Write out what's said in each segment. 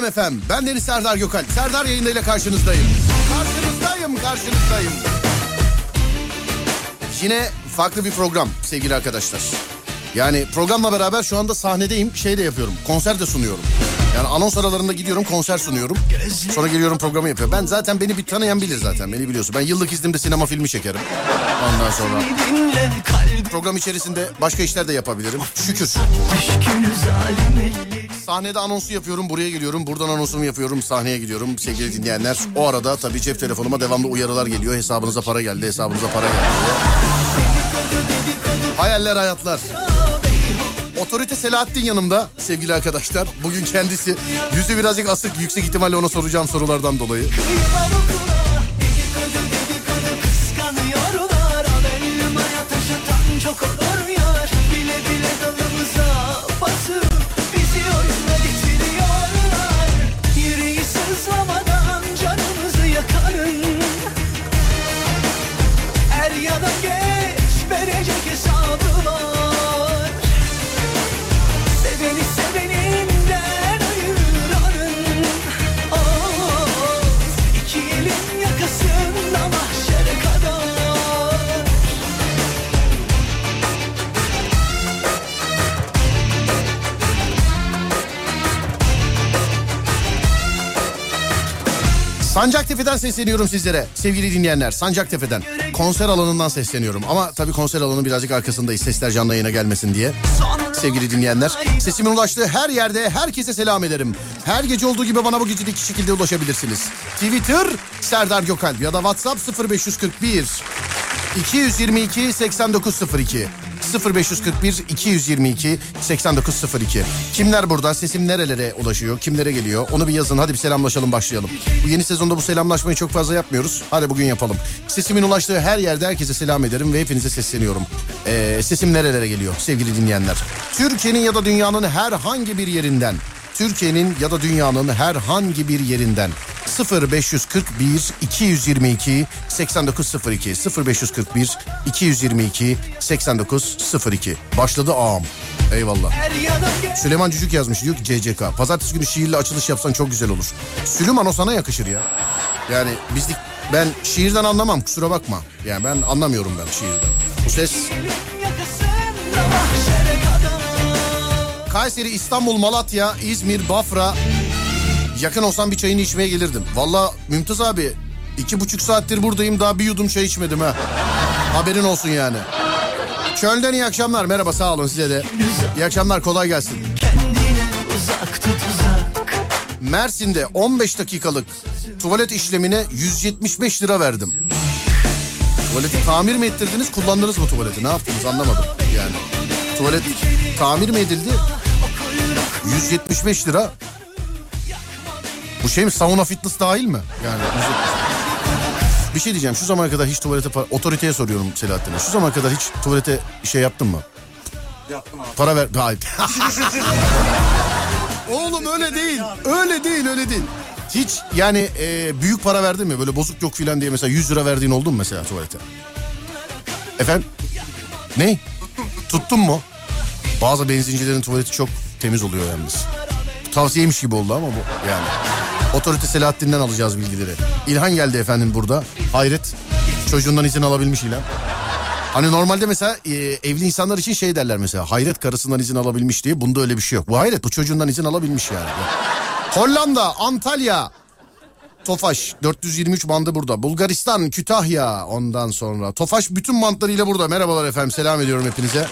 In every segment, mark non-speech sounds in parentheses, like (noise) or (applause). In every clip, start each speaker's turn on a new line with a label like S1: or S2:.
S1: Alem Efem. Ben Deniz Serdar Gökal. Serdar yayınıyla karşınızdayım. Karşınızdayım, karşınızdayım. Yine farklı bir program sevgili arkadaşlar. Yani programla beraber şu anda sahnedeyim, şey de yapıyorum, konser de sunuyorum. Yani anons aralarında gidiyorum, konser sunuyorum. Sonra geliyorum programı yapıyorum. Ben zaten beni bir tanıyan bilir zaten, beni biliyorsun. Ben yıllık iznimde sinema filmi çekerim. Ondan sonra program içerisinde başka işler de yapabilirim. Şükür. Sahnede anonsu yapıyorum, buraya geliyorum. Buradan anonsumu yapıyorum, sahneye gidiyorum sevgili dinleyenler. O arada tabii cep telefonuma devamlı uyarılar geliyor. Hesabınıza para geldi, hesabınıza para geldi. Hayaller, hayatlar. Otorite Selahattin yanımda sevgili arkadaşlar. Bugün kendisi yüzü birazcık asık yüksek ihtimalle ona soracağım sorulardan dolayı. Sancaktepe'den sesleniyorum sizlere sevgili dinleyenler. Sancaktepe'den konser alanından sesleniyorum. Ama tabii konser alanının birazcık arkasındayız. Sesler canlı yayına gelmesin diye. Sevgili dinleyenler sesimin ulaştığı her yerde herkese selam ederim. Her gece olduğu gibi bana bu gece de iki şekilde ulaşabilirsiniz. Twitter Serdar Gökalp ya da WhatsApp 0541 222 8902 0541 222 8902 Kimler burada? Sesim nerelere ulaşıyor? Kimlere geliyor? Onu bir yazın. Hadi bir selamlaşalım başlayalım. Bu yeni sezonda bu selamlaşmayı çok fazla yapmıyoruz. Hadi bugün yapalım. Sesimin ulaştığı her yerde herkese selam ederim ve hepinize sesleniyorum. Ee, sesim nerelere geliyor sevgili dinleyenler? Türkiye'nin ya da dünyanın herhangi bir yerinden Türkiye'nin ya da dünyanın herhangi bir yerinden 0541 222 8902 0541 222 8902 başladı ağam. Eyvallah. Süleyman Cücük yazmış diyor ki CCK. Pazartesi günü şiirle açılış yapsan çok güzel olur. Süleyman o sana yakışır ya. Yani bizlik ben şiirden anlamam kusura bakma. Yani ben anlamıyorum ben şiirden. Bu ses Kayseri, İstanbul, Malatya, İzmir, Bafra. Yakın olsam bir çayını içmeye gelirdim. Valla Mümtaz abi iki buçuk saattir buradayım daha bir yudum çay içmedim ha. Haberin olsun yani. Köln'den iyi akşamlar. Merhaba sağ olun size de. İyi akşamlar kolay gelsin. Mersin'de 15 dakikalık tuvalet işlemine 175 lira verdim. Tuvaleti tamir mi ettirdiniz kullandınız mı tuvaleti ne yaptınız anlamadım yani. Tuvalet tamir mi edildi? 175 lira. Bu şey mi sauna fitness dahil mi? Yani 175. Bir şey diyeceğim şu zamana kadar hiç tuvalete para... otoriteye soruyorum Selahattin'e. Şu zamana kadar hiç tuvalete şey yaptın mı?
S2: Yaptım abi.
S1: Para ver. Hayır. (laughs) Oğlum öyle değil. Öyle değil öyle değil. Hiç yani e, büyük para verdin mi? Böyle bozuk yok filan diye mesela 100 lira verdiğin oldu mu mesela tuvalete? Efendim? Ne? Tuttun mu? Bazı benzincilerin tuvaleti çok temiz oluyor yalnız. Tavsiyeymiş gibi oldu ama bu yani. Otorite Selahattin'den alacağız bilgileri. İlhan geldi efendim burada. Hayret. Çocuğundan izin alabilmiş İlhan. Hani normalde mesela e, evli insanlar için şey derler mesela. Hayret karısından izin alabilmiş diye. Bunda öyle bir şey yok. Bu hayret bu çocuğundan izin alabilmiş yani. Hollanda, Antalya, Tofaş 423 bandı burada. Bulgaristan, Kütahya ondan sonra. Tofaş bütün bantlarıyla burada. Merhabalar efendim selam ediyorum hepinize.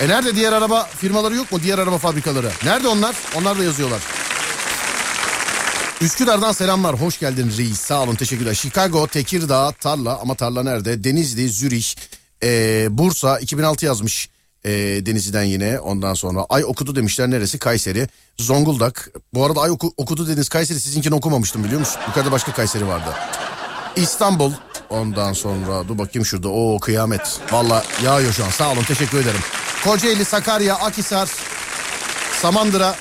S1: E nerede diğer araba firmaları yok mu? Diğer araba fabrikaları. Nerede onlar? Onlar da yazıyorlar. Üsküdar'dan selamlar. Hoş geldin reis. Sağ olun teşekkürler. Chicago, Tekirdağ, Tarla ama Tarla nerede? Denizli, Zürih, e, Bursa 2006 yazmış. E, Denizli'den yine ondan sonra ay okudu demişler neresi Kayseri Zonguldak bu arada ay oku, okudu dediniz Kayseri sizinkini okumamıştım biliyor musun yukarıda başka Kayseri vardı İstanbul ondan sonra dur bakayım şurada o kıyamet valla yağıyor şu an sağ olun teşekkür ederim Kocaeli Sakarya Akisar Samandıra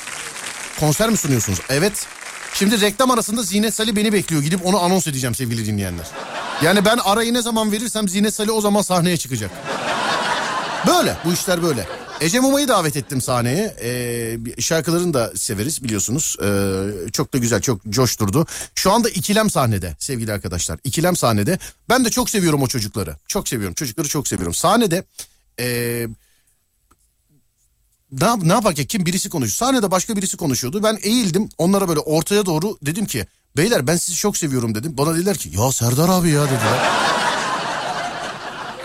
S1: konser mi sunuyorsunuz evet Şimdi reklam arasında Zinet Salih beni bekliyor. Gidip onu anons edeceğim sevgili dinleyenler. Yani ben arayı ne zaman verirsem Zinet Salih o zaman sahneye çıkacak. Böyle bu işler böyle. Ece Muma'yı davet ettim sahneye. Ee, şarkılarını da severiz biliyorsunuz. Ee, çok da güzel, çok coşturdu. Şu anda ikilem sahnede sevgili arkadaşlar. İkilem sahnede. Ben de çok seviyorum o çocukları. Çok seviyorum. Çocukları çok seviyorum. Sahnede... Ee, ne, ne yaparken kim birisi konuşuyor. Sahnede başka birisi konuşuyordu. Ben eğildim onlara böyle ortaya doğru dedim ki beyler ben sizi çok seviyorum dedim. Bana dediler ki ya Serdar abi ya dediler. (laughs)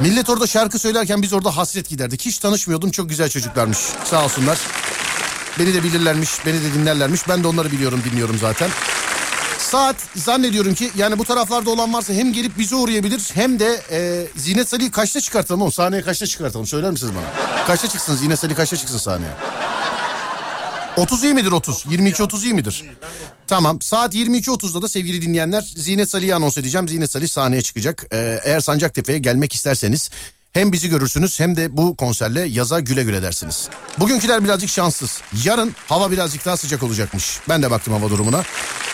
S1: Millet orada şarkı söylerken biz orada hasret giderdik. Hiç tanışmıyordum çok güzel çocuklarmış sağ olsunlar. Beni de bilirlermiş beni de dinlerlermiş. Ben de onları biliyorum dinliyorum zaten. Saat zannediyorum ki yani bu taraflarda olan varsa hem gelip bize uğrayabilir hem de e, Zinet Salih'i kaçta çıkartalım oğlum? Sahneye kaçta çıkartalım söyler misiniz bana? Kaçta çıksın Zinet Salih kaçta çıksın sahneye? 30 iyi midir 30? 22-30 iyi midir? Tamam saat 22.30'da da sevgili dinleyenler Zinet Salih'i anons edeceğim. Zinet Salih sahneye çıkacak. Ee, eğer Sancaktepe'ye gelmek isterseniz hem bizi görürsünüz hem de bu konserle yaza güle güle dersiniz. Bugünküler birazcık şanssız. Yarın hava birazcık daha sıcak olacakmış. Ben de baktım hava durumuna.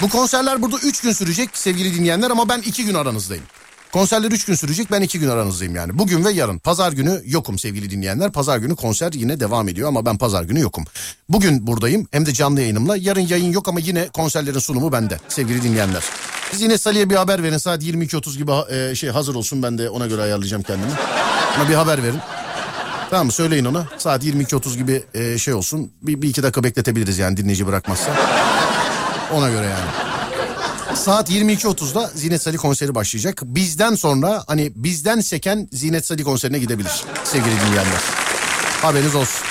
S1: Bu konserler burada 3 gün sürecek sevgili dinleyenler ama ben 2 gün aranızdayım. Konserler 3 gün sürecek ben 2 gün aranızdayım yani. Bugün ve yarın. Pazar günü yokum sevgili dinleyenler. Pazar günü konser yine devam ediyor ama ben pazar günü yokum. Bugün buradayım hem de canlı yayınımla. Yarın yayın yok ama yine konserlerin sunumu bende sevgili dinleyenler. Siz yine Salih'e bir haber verin saat 22.30 gibi e, şey hazır olsun ben de ona göre ayarlayacağım kendimi. Ona bir haber verin. Tamam mı söyleyin ona saat 22.30 gibi e, şey olsun bir, bir iki dakika bekletebiliriz yani dinleyici bırakmazsa. Ona göre yani. Saat 22.30'da Zinet Salih konseri başlayacak. Bizden sonra hani bizden seken Zinet Salih konserine gidebilir sevgili dinleyenler. Haberiniz olsun.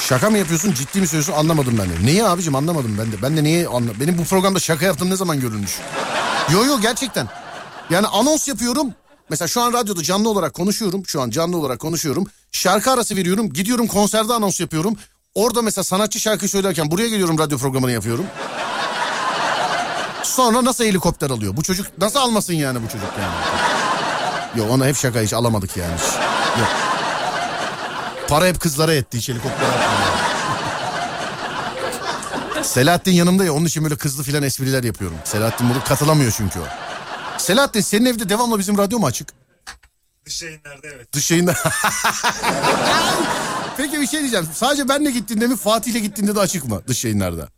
S1: Şaka mı yapıyorsun ciddi mi söylüyorsun anlamadım ben de. Neyi abicim anlamadım ben de. Ben de niye anla Benim bu programda şaka yaptım ne zaman görülmüş? Yo yo gerçekten. Yani anons yapıyorum. Mesela şu an radyoda canlı olarak konuşuyorum. Şu an canlı olarak konuşuyorum. Şarkı arası veriyorum. Gidiyorum konserde anons yapıyorum. Orada mesela sanatçı şarkı söylerken buraya geliyorum radyo programını yapıyorum. Sonra nasıl helikopter alıyor? Bu çocuk nasıl almasın yani bu çocuk yani? Yok ona hep şaka hiç alamadık yani. Yok. Para hep kızlara etti hiç helikopter Selahattin yanımda ya onun için böyle kızlı filan espriler yapıyorum. Selahattin bunu katılamıyor çünkü o. Selahattin senin evde devamlı bizim radyo mu açık?
S2: Dış yayınlarda evet.
S1: Dış yayında. (laughs) Peki bir şey diyeceğim. Sadece benle gittiğinde mi Fatih'le gittiğinde de açık mı dış yayınlarda?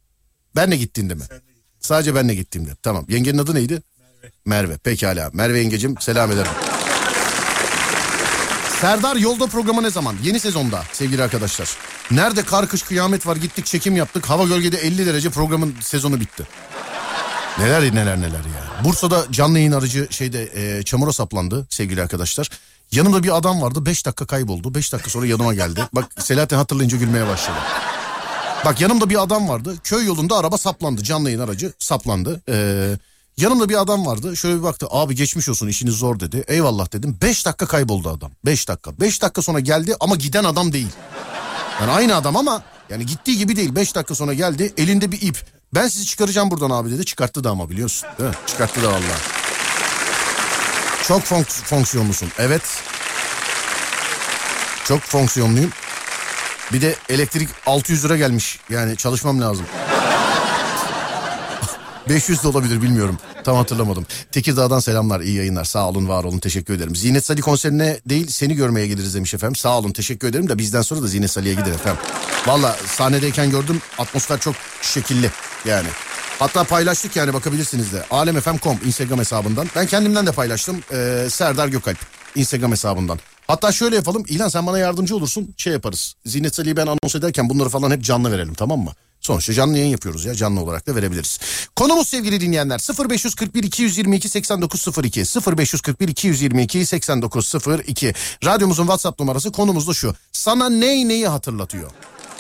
S1: Benle gittiğinde mi? Sadece benle gittiğimde. Tamam. Yengenin adı neydi? Merve. Merve. Pekala. Merve yengecim selam ederim. Serdar Yolda programı ne zaman? Yeni sezonda sevgili arkadaşlar. Nerede kar kış kıyamet var gittik çekim yaptık. Hava gölgede 50 derece programın sezonu bitti. Neler neler neler ya. Bursa'da canlı yayın aracı şeyde e, çamura saplandı sevgili arkadaşlar. Yanımda bir adam vardı 5 dakika kayboldu. 5 dakika sonra yanıma geldi. Bak Selahattin hatırlayınca gülmeye başladı. Bak yanımda bir adam vardı. Köy yolunda araba saplandı. Canlı yayın aracı saplandı. Ee, yanımda bir adam vardı. Şöyle bir baktı. Abi geçmiş olsun işiniz zor dedi. Eyvallah dedim. 5 dakika kayboldu adam. 5 dakika. 5 dakika sonra geldi ama giden adam değil. Yani aynı adam ama yani gittiği gibi değil. 5 dakika sonra geldi. Elinde bir ip. Ben sizi çıkaracağım buradan abi dedi. Çıkarttı da ama biliyorsun. Değil mi? Çıkarttı da valla. Çok fonks fonksiyonlusun. Evet. Çok fonksiyonluyum. Bir de elektrik 600 lira gelmiş. Yani çalışmam lazım. 500 de olabilir bilmiyorum. Tam hatırlamadım. Tekirdağ'dan selamlar, iyi yayınlar. Sağ olun, var olun, teşekkür ederim. Zinet Salih konserine değil seni görmeye geliriz demiş efendim. Sağ olun, teşekkür ederim de bizden sonra da Zinet Salih'e gider efendim. Valla sahnedeyken gördüm atmosfer çok şekilli yani. Hatta paylaştık yani bakabilirsiniz de. Alemfm.com Instagram hesabından. Ben kendimden de paylaştım. Ee, Serdar Gökalp Instagram hesabından. Hatta şöyle yapalım. İlan sen bana yardımcı olursun. Şey yaparız. Zinet Salih'i ben anons ederken bunları falan hep canlı verelim tamam mı? Sonuçta canlı yayın yapıyoruz ya canlı olarak da verebiliriz. Konumuz sevgili dinleyenler 0541 222 8902 0541 222 8902 radyomuzun WhatsApp numarası konumuz da şu. Sana ney neyi hatırlatıyor?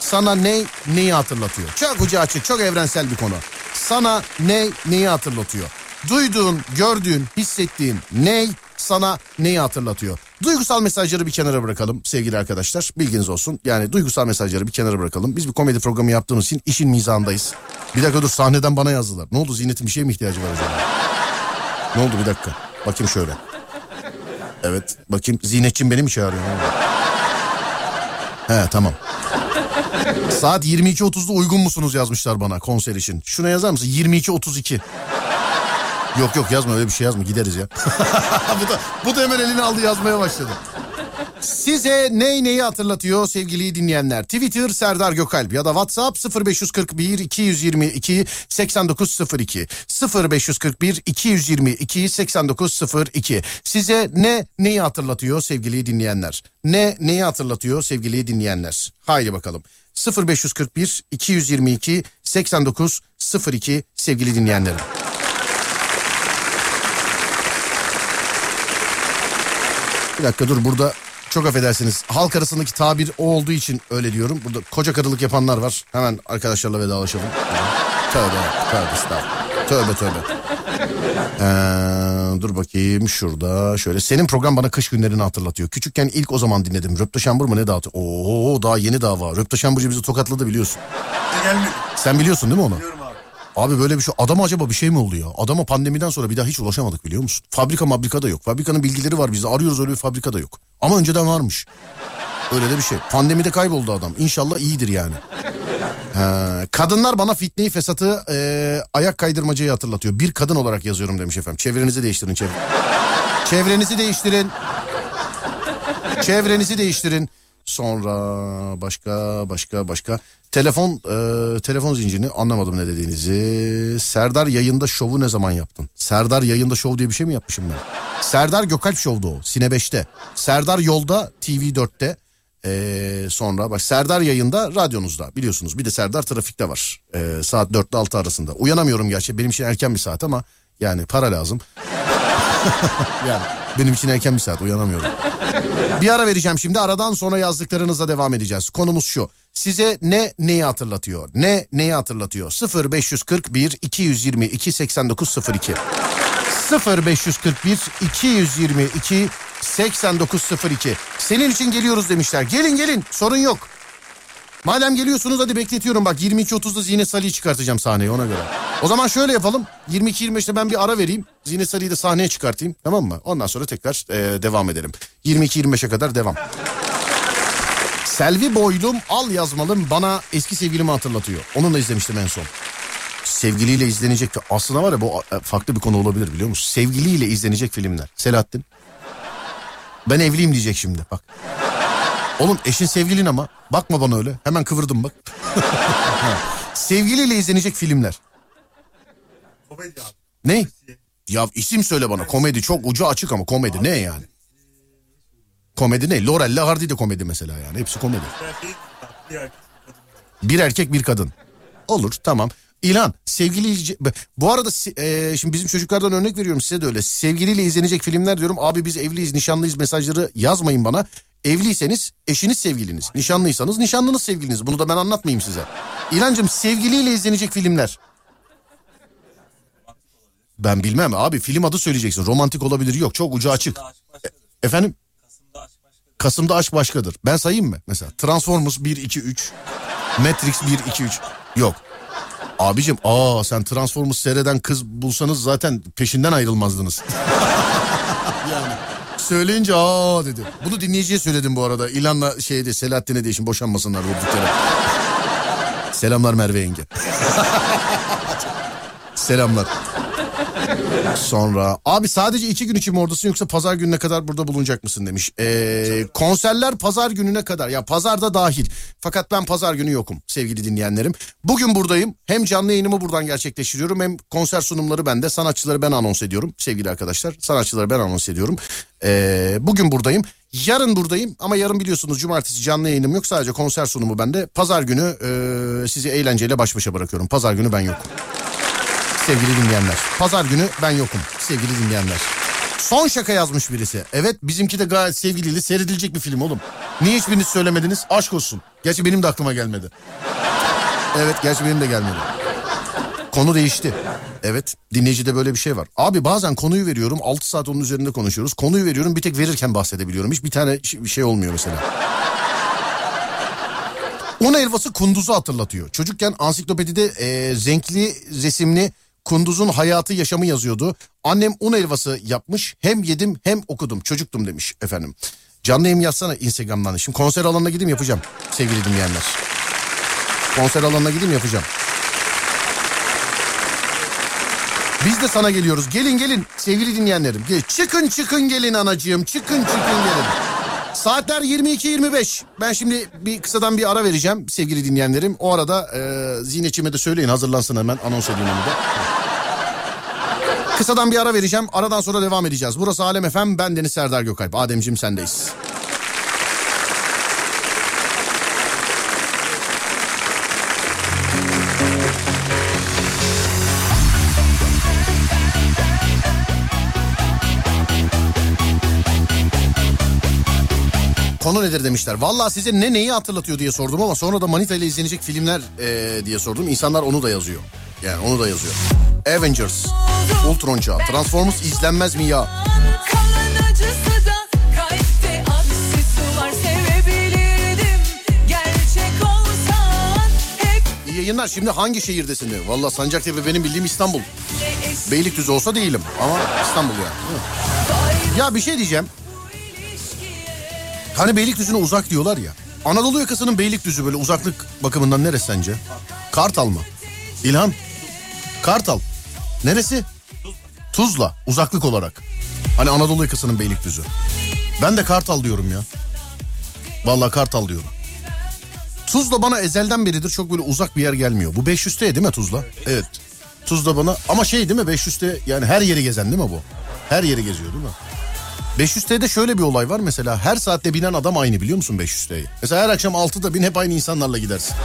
S1: Sana ney neyi hatırlatıyor? Çok ucu açık çok evrensel bir konu. Sana ney neyi hatırlatıyor? Duyduğun, gördüğün, hissettiğin ney sana neyi hatırlatıyor? Duygusal mesajları bir kenara bırakalım sevgili arkadaşlar. Bilginiz olsun. Yani duygusal mesajları bir kenara bırakalım. Biz bir komedi programı yaptığımız için işin mizahındayız. Bir dakika dur sahneden bana yazdılar. Ne oldu Zinet'in bir şeye mi ihtiyacı var acaba? ne oldu bir dakika. Bakayım şöyle. Evet bakayım Zinetçim beni mi çağırıyor? He tamam. Saat 22.30'da uygun musunuz yazmışlar bana konser için. Şuna yazar mısın? 22.32. Yok yok yazma öyle bir şey yazma gideriz ya. (laughs) bu, da, bu da hemen elini aldı yazmaya başladı. Size ney neyi hatırlatıyor sevgili dinleyenler? Twitter Serdar Gökalp ya da WhatsApp 0541 222 8902 0541 222 8902 Size ne neyi hatırlatıyor sevgili dinleyenler? Ne neyi hatırlatıyor sevgili dinleyenler? Haydi bakalım. 0541 222 8902 sevgili dinleyenlerim. Bir dakika dur burada çok affedersiniz. Halk arasındaki tabir o olduğu için öyle diyorum. Burada koca karılık yapanlar var. Hemen arkadaşlarla vedalaşalım. Tövbe, tövbe estağfurullah. Tövbe tövbe. Ee, dur bakayım şurada şöyle. Senin program bana kış günlerini hatırlatıyor. Küçükken ilk o zaman dinledim. Röpte Şambur mu ne dağıtı? Oo daha yeni dava. Röpte Şamburcu bizi tokatladı biliyorsun. Sen biliyorsun değil mi onu?
S2: Biliyorum abi.
S1: Böyle bir şey adama acaba bir şey mi oldu ya? Adama pandemiden sonra bir daha hiç ulaşamadık biliyor musun? Fabrika mabrika da yok. Fabrikanın bilgileri var bizde arıyoruz öyle bir fabrika da yok. Ama önceden varmış. Öyle de bir şey. Pandemide kayboldu adam. İnşallah iyidir yani. Ee, kadınlar bana fitneyi fesatı e, ayak kaydırmacayı hatırlatıyor. Bir kadın olarak yazıyorum demiş efendim. Çevrenizi değiştirin çevre. Çevrenizi değiştirin. Çevrenizi değiştirin. Sonra başka başka başka telefon e, telefon zincirini anlamadım ne dediğinizi. Serdar yayında şovu ne zaman yaptın? Serdar yayında şov diye bir şey mi yapmışım ben? Serdar Gökalp şovdu o Sine 5'te. Serdar yolda TV4'te. Ee, sonra bak Serdar yayında radyonuzda biliyorsunuz bir de Serdar trafikte var ee, saat 4 ile 6 arasında uyanamıyorum gerçi benim için erken bir saat ama yani para lazım (laughs) yani benim için erken bir saat uyanamıyorum bir ara vereceğim şimdi aradan sonra yazdıklarınızla devam edeceğiz. Konumuz şu. Size ne neyi hatırlatıyor? Ne neyi hatırlatıyor? 0541 222 8902 0541 222 8902 Senin için geliyoruz demişler. Gelin gelin sorun yok. Madem geliyorsunuz hadi bekletiyorum bak 22.30'da Zine Salih'i çıkartacağım sahneye ona göre. O zaman şöyle yapalım 22-25'te ben bir ara vereyim Zine Salih'i de sahneye çıkartayım tamam mı? Ondan sonra tekrar e, devam edelim. 22-25'e kadar devam. Selvi boylum al yazmalım bana eski sevgilimi hatırlatıyor. Onunla izlemiştim en son. Sevgiliyle izlenecek aslında var ya bu e, farklı bir konu olabilir biliyor musun? Sevgiliyle izlenecek filmler. Selahattin. Ben evliyim diyecek şimdi bak. Oğlum eşin sevgilin ama. Bakma bana öyle. Hemen kıvırdım bak. (laughs) Sevgiliyle izlenecek filmler.
S2: Komedi abi.
S1: Ne? Ya isim söyle bana. Komedi çok ucu açık ama komedi ne yani? Komedi ne? Laurel'le Hardy de komedi mesela yani. Hepsi komedi.
S2: Bir erkek.
S1: Bir kadın. Olur tamam. İlhan sevgili bu arada e, şimdi bizim çocuklardan örnek veriyorum size de öyle. Sevgiliyle izlenecek filmler diyorum. Abi biz evliyiz nişanlıyız mesajları yazmayın bana. Evliyseniz eşiniz sevgiliniz. Nişanlıysanız nişanlınız sevgiliniz. Bunu da ben anlatmayayım size. İlhancığım sevgiliyle izlenecek filmler. Ben bilmem abi film adı söyleyeceksin. Romantik olabilir yok çok ucu açık. E- efendim? Kasım'da aşk başkadır. Ben sayayım mı? Mesela Transformers 1, 2, 3. Matrix 1, 2, 3. Yok. Abicim aa sen Transformers seyreden kız bulsanız zaten peşinden ayrılmazdınız. (laughs) yani söyleyince aa dedi. Bunu dinleyiciye söyledim bu arada. İlan'la şeyde Selahattin'e de işin boşanmasınlar durduk yere. Selamlar Merve yenge. (laughs) Selamlar. Sonra abi sadece iki gün için mi oradasın yoksa pazar gününe kadar burada bulunacak mısın demiş. Ee, konserler pazar gününe kadar ya pazarda dahil. Fakat ben pazar günü yokum sevgili dinleyenlerim. Bugün buradayım hem canlı yayınımı buradan gerçekleştiriyorum hem konser sunumları bende sanatçıları ben anons ediyorum sevgili arkadaşlar. Sanatçıları ben anons ediyorum. Ee, bugün buradayım. Yarın buradayım ama yarın biliyorsunuz cumartesi canlı yayınım yok sadece konser sunumu bende. Pazar günü e, sizi eğlenceyle baş başa bırakıyorum. Pazar günü ben yokum sevgili dinleyenler. Pazar günü ben yokum sevgili dinleyenler. Son şaka yazmış birisi. Evet bizimki de gayet sevgiliyle seyredilecek bir film oğlum. Niye hiçbiriniz söylemediniz? Aşk olsun. Gerçi benim de aklıma gelmedi. Evet gerçi benim de gelmedi. Konu değişti. Evet dinleyicide böyle bir şey var. Abi bazen konuyu veriyorum 6 saat onun üzerinde konuşuyoruz. Konuyu veriyorum bir tek verirken bahsedebiliyorum. Hiç bir tane şey olmuyor mesela. Un helvası kunduzu hatırlatıyor. Çocukken ansiklopedide e, zenkli resimli kunduzun hayatı yaşamı yazıyordu. Annem un helvası yapmış hem yedim hem okudum çocuktum demiş efendim. Canlı yayın yazsana Instagram'dan. Şimdi konser alanına gideyim yapacağım sevgili dinleyenler. Konser alanına gideyim yapacağım. Biz de sana geliyoruz. Gelin gelin sevgili dinleyenlerim. Gel. Çıkın çıkın gelin anacığım. Çıkın çıkın gelin. Saatler 22.25. Ben şimdi bir kısadan bir ara vereceğim sevgili dinleyenlerim. O arada e, Zinetçime de söyleyin hazırlansın hemen anons edeyim onu da. Kısadan bir ara vereceğim. Aradan sonra devam edeceğiz. Burası Alem Efem. Ben Deniz Serdar Gökalp. Ademciğim sendeyiz. Konu nedir demişler. Valla size ne neyi hatırlatıyor diye sordum ama sonra da Manita ile izlenecek filmler e, diye sordum. İnsanlar onu da yazıyor. Yani onu da yazıyor. Avengers, Ultron Çağı, Transformers izlenmez mi ya? İyi yayınlar. Şimdi hangi şehirdesin diyor. Valla Sancaktepe benim bildiğim İstanbul. Beylikdüzü olsa değilim ama İstanbul yani. Ya bir şey diyeceğim. Hani Beylikdüzü'ne uzak diyorlar ya. Anadolu yakasının Beylikdüzü böyle uzaklık bakımından neresi sence? Kartal mı? İlhan? Kartal. Neresi? Tuzla uzaklık olarak. Hani Anadolu yakasının Beylikdüzü. Ben de Kartal diyorum ya. Vallahi Kartal diyorum. Tuzla bana ezelden beridir çok böyle uzak bir yer gelmiyor. Bu 500T değil mi Tuzla? Evet. Tuzla bana ama şey değil mi 500T yani her yeri gezen değil mi bu? Her yeri geziyor değil mi? 500T'de şöyle bir olay var mesela her saatte binen adam aynı biliyor musun 500T'yi? Mesela her akşam 6'da bin hep aynı insanlarla gidersin.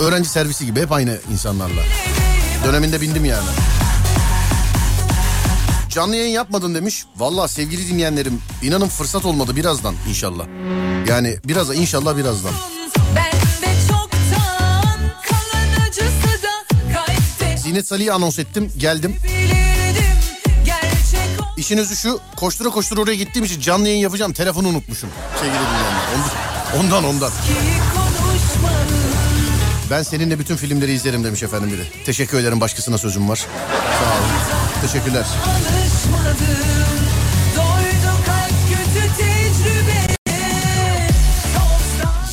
S1: Öğrenci servisi gibi hep aynı insanlarla. Döneminde bindim yani. Canlı yayın yapmadın demiş. Valla sevgili dinleyenlerim inanın fırsat olmadı birazdan inşallah. Yani biraz inşallah birazdan. Zinet Salih'i anons ettim geldim. İşin özü şu koştura koştura oraya gittiğim için canlı yayın yapacağım telefonu unutmuşum sevgili dinleyenler. Ondan ondan. ondan. Ben seninle bütün filmleri izlerim demiş efendim biri. Teşekkür ederim başkasına sözüm var. Sağ olun. Teşekkürler.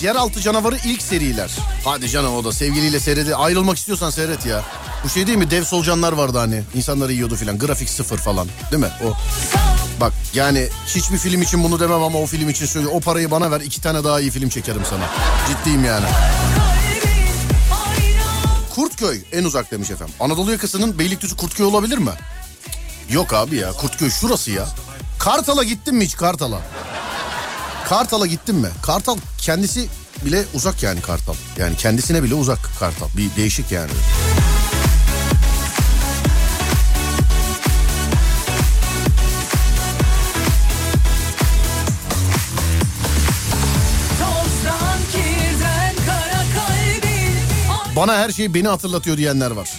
S1: Yeraltı canavarı ilk seriler. Hadi canım o da sevgiliyle seyredi. Ayrılmak istiyorsan seyret ya. Bu şey değil mi dev solucanlar vardı hani. İnsanları yiyordu filan. Grafik sıfır falan. Değil mi? O. Bak yani hiçbir film için bunu demem ama o film için söylüyorum. O parayı bana ver iki tane daha iyi film çekerim sana. Ciddiyim yani. Kurtköy en uzak demiş efendim. Anadolu yakasının Beylikdüzü Kurtköy olabilir mi? Yok abi ya Kurtköy şurası ya. Kartal'a gittin mi hiç Kartal'a? Kartal'a gittin mi? Kartal kendisi bile uzak yani Kartal. Yani kendisine bile uzak Kartal. Bir değişik yani. Bana her şey beni hatırlatıyor diyenler var.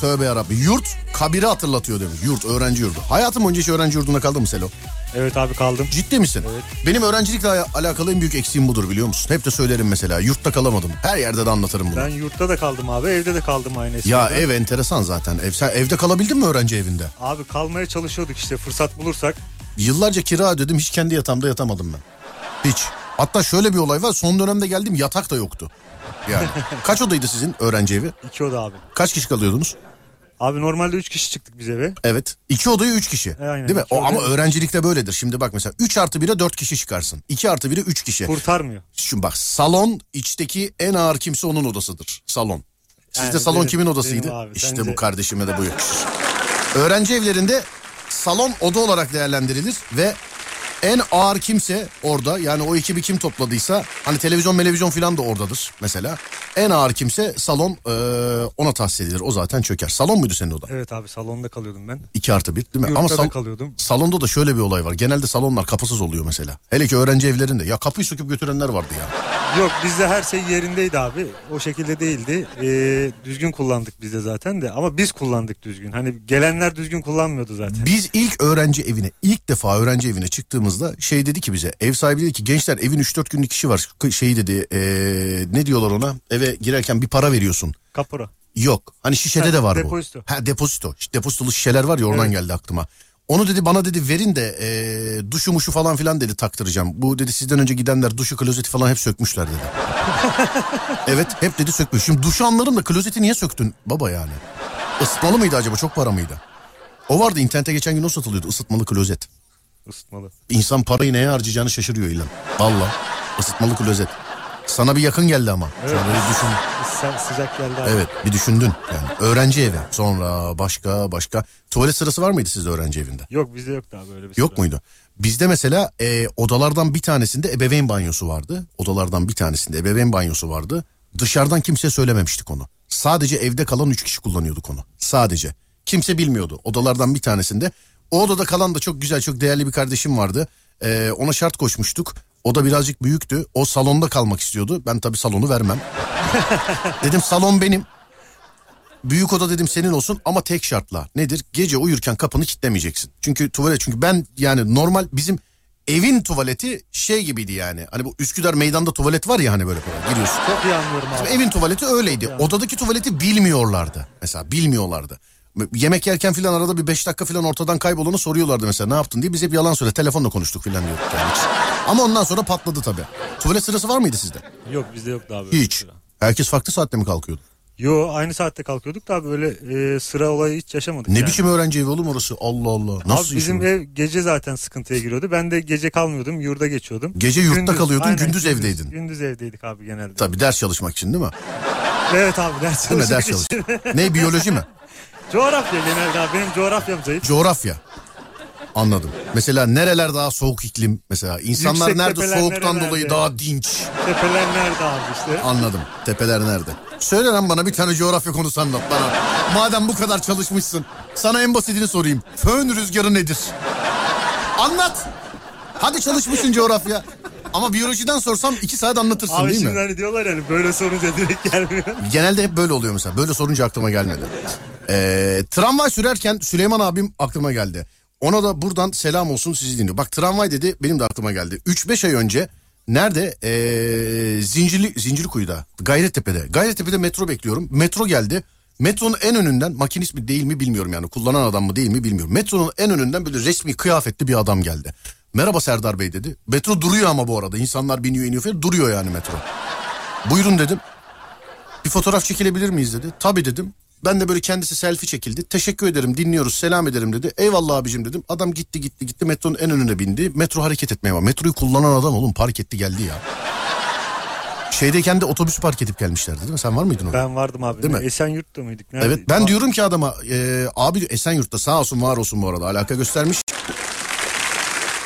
S1: Tövbe yarabbi. Yurt kabiri hatırlatıyor demiş. Yurt öğrenci yurdu. Hayatım boyunca hiç öğrenci yurdunda kaldın mı Selo?
S3: Evet abi kaldım.
S1: Ciddi misin? Benim öğrencilikle al- alakalı en büyük eksiğim budur biliyor musun? Hep de söylerim mesela. Yurtta kalamadım. Her yerde de anlatırım bunu.
S3: Ben yurtta da kaldım abi evde de kaldım aynı eskiden.
S1: Ya ev enteresan zaten. Ev, sen evde kalabildin mi öğrenci evinde?
S3: Abi kalmaya çalışıyorduk işte fırsat bulursak.
S1: Yıllarca kira ödedim hiç kendi yatağımda yatamadım ben. Hiç. Hatta şöyle bir olay var son dönemde geldim yatak da yoktu. Yani (laughs) kaç odaydı sizin öğrenci evi?
S3: iki oda abi.
S1: Kaç kişi kalıyordunuz?
S3: Abi normalde üç kişi çıktık biz eve.
S1: Evet. İki odaya üç kişi.
S3: aynen,
S1: Değil mi? O, ama öğrencilikte böyledir. Şimdi bak mesela 3 artı 1'e 4 kişi çıkarsın. 2 artı 1'e 3 kişi.
S3: Kurtarmıyor.
S1: Şimdi bak salon içteki en ağır kimse onun odasıdır. Salon. Sizde
S3: Yani
S1: salon
S3: benim-
S1: kimin odasıydı?
S3: benim abi,
S1: işte
S3: sence?
S1: bu kardeşime de bu yakışır. (laughs) Öğrenci evlerinde salon oda olarak değerlendirilir ve en ağır kimse orada yani o ekibi kim topladıysa hani televizyon televizyon filan da oradadır mesela. En ağır kimse salon eee, ona tahsis edilir. O zaten çöker. Salon muydu senin oda?
S3: Evet abi salonda kalıyordum ben.
S1: 2 artı 1 değil mi?
S3: Yurtta
S1: Ama sal-
S3: kalıyordum.
S1: salonda da şöyle bir olay var. Genelde salonlar kapısız oluyor mesela. Hele ki öğrenci evlerinde. Ya kapıyı söküp götürenler vardı ya.
S3: Yok bizde her şey yerindeydi abi. O şekilde değildi. Ee, düzgün kullandık biz de zaten de. Ama biz kullandık düzgün. Hani gelenler düzgün kullanmıyordu zaten.
S1: Biz ilk öğrenci evine, ilk defa öğrenci evine çıktığımızda şey dedi ki bize, ev sahibi dedi ki gençler evin 3-4 günlük işi var. Şey dedi, eee, ne diyorlar ona? Eve girerken bir para veriyorsun.
S3: Kapora.
S1: Yok. Hani şişede
S3: Ha,
S1: de var
S3: depozito.
S1: bu. Ha depozito. Depozitolu şişeler var ya oradan
S3: Evet.
S1: geldi aklıma. Onu dedi bana dedi verin de eee duşu muşu falan filan dedi taktıracağım. Bu dedi sizden önce gidenler duşu klozeti falan hep sökmüşler dedi. (laughs) evet hep dedi sökmüş. Şimdi duşu anlarım da klozeti niye söktün baba yani? Isıtmalı mıydı acaba çok para mıydı? O vardı internete geçen gün o satılıyordu ısıtmalı klozet.
S3: Isıtmalı.
S1: İnsan parayı neye harcayacağını şaşırıyor ilan. Valla ısıtmalı klozet. Sana bir yakın geldi ama. Şöyle bir düşün.
S3: Sen sıcak geldi abi.
S1: Evet bir düşündün yani. Öğrenci evi sonra başka başka. Tuvalet sırası var mıydı sizde öğrenci evinde?
S3: Yok bizde yoktu abi öyle bir
S1: Yok
S3: sıra.
S1: muydu? Bizde mesela e, odalardan bir tanesinde ebeveyn banyosu vardı. Odalardan bir tanesinde ebeveyn banyosu vardı. Dışarıdan kimseye söylememiştik onu. Sadece evde kalan üç kişi kullanıyorduk onu. Sadece. Kimse bilmiyordu. Odalardan bir tanesinde. O odada kalan da çok güzel, çok değerli bir kardeşim vardı. E, ona şart koşmuştuk. O da birazcık büyüktü. O salonda kalmak istiyordu. Ben tabii salonu vermem. (laughs) dedim salon benim. Büyük oda dedim senin olsun ama tek şartla. Nedir? Gece uyurken kapını kilitlemeyeceksin. Çünkü tuvalet çünkü ben yani normal bizim evin tuvaleti şey gibiydi yani. Hani bu Üsküdar meydanda tuvalet var ya hani böyle böyle giriyorsun.
S3: Çok iyi anlıyorum abi.
S1: Evin tuvaleti öyleydi. Odadaki tuvaleti bilmiyorlardı. Mesela bilmiyorlardı. Yemek yerken filan arada bir 5 dakika filan ortadan kaybolana soruyorlardı mesela ne yaptın diye. Biz hep yalan söyle telefonla konuştuk filan diyorduk yani hiç. Ama ondan sonra patladı tabii. Tuvalet sırası var mıydı sizde?
S3: Yok bizde yoktu abi.
S1: Hiç. Herkes farklı saatte mi kalkıyordu?
S3: Yo aynı saatte kalkıyorduk da böyle e, sıra olayı hiç yaşamadık.
S1: Ne
S3: yani.
S1: biçim öğrenci evi oğlum orası? Allah Allah. Nasıl
S3: Abi bizim ev gece zaten sıkıntıya giriyordu. Ben de gece kalmıyordum yurda geçiyordum.
S1: Gece yurtta kalıyordun, gündüz evdeydin.
S3: Gündüz evdeydik abi genelde.
S1: Tabii ders çalışmak için değil mi?
S3: Evet abi ders çalışmak
S1: ders
S3: için.
S1: çalış. ne biyoloji mi?
S3: Coğrafya genelde abi benim coğrafyam zayıf.
S1: Coğrafya. Anladım. Mesela nereler daha soğuk iklim? Mesela insanlar
S3: Yüksek
S1: nerede
S3: tepeler
S1: soğuktan
S3: nerelerde?
S1: dolayı daha dinç?
S3: Tepeler nerede abi işte.
S1: Anladım. Tepeler nerede? Söyle lan bana bir tane coğrafya konusu anlat bana. Madem bu kadar çalışmışsın. Sana en basitini sorayım. Fön rüzgarı nedir? Anlat. Hadi çalışmışsın coğrafya. Ama biyolojiden sorsam iki saat anlatırsın
S3: Abi
S1: değil
S3: şimdi
S1: mi?
S3: hani diyorlar yani böyle sorunca direkt gelmiyor.
S1: Genelde hep böyle oluyor mesela. Böyle sorunca aklıma gelmedi. Ee, tramvay sürerken Süleyman abim aklıma geldi. Ona da buradan selam olsun sizi dinliyor. Bak tramvay dedi benim de aklıma geldi. 3-5 ay önce nerede? Ee, Zincirli, Zincirlikuyu'da. Gayrettepe'de. Gayrettepe'de metro bekliyorum. Metro geldi. Metronun en önünden makinist mi değil mi bilmiyorum yani. Kullanan adam mı değil mi bilmiyorum. Metronun en önünden böyle resmi kıyafetli bir adam geldi. Merhaba Serdar Bey dedi. Metro duruyor ama bu arada. İnsanlar biniyor iniyor falan. Duruyor yani metro. Buyurun dedim. Bir fotoğraf çekilebilir miyiz dedi. Tabii dedim. Ben de böyle kendisi selfie çekildi. Teşekkür ederim dinliyoruz selam ederim dedi. Eyvallah abicim dedim. Adam gitti gitti gitti metronun en önüne bindi. Metro hareket etmeye var. Metroyu kullanan adam oğlum park etti geldi ya. Şeydeyken de otobüs park edip gelmişlerdi değil mi? Sen var mıydın orada?
S3: Ben vardım abi.
S1: Değil mi?
S3: Esenyurt'ta mıydık? Nerede?
S1: Evet ben diyorum ki adama e, abi Esenyurt'ta sağ olsun var olsun bu arada alaka göstermiş.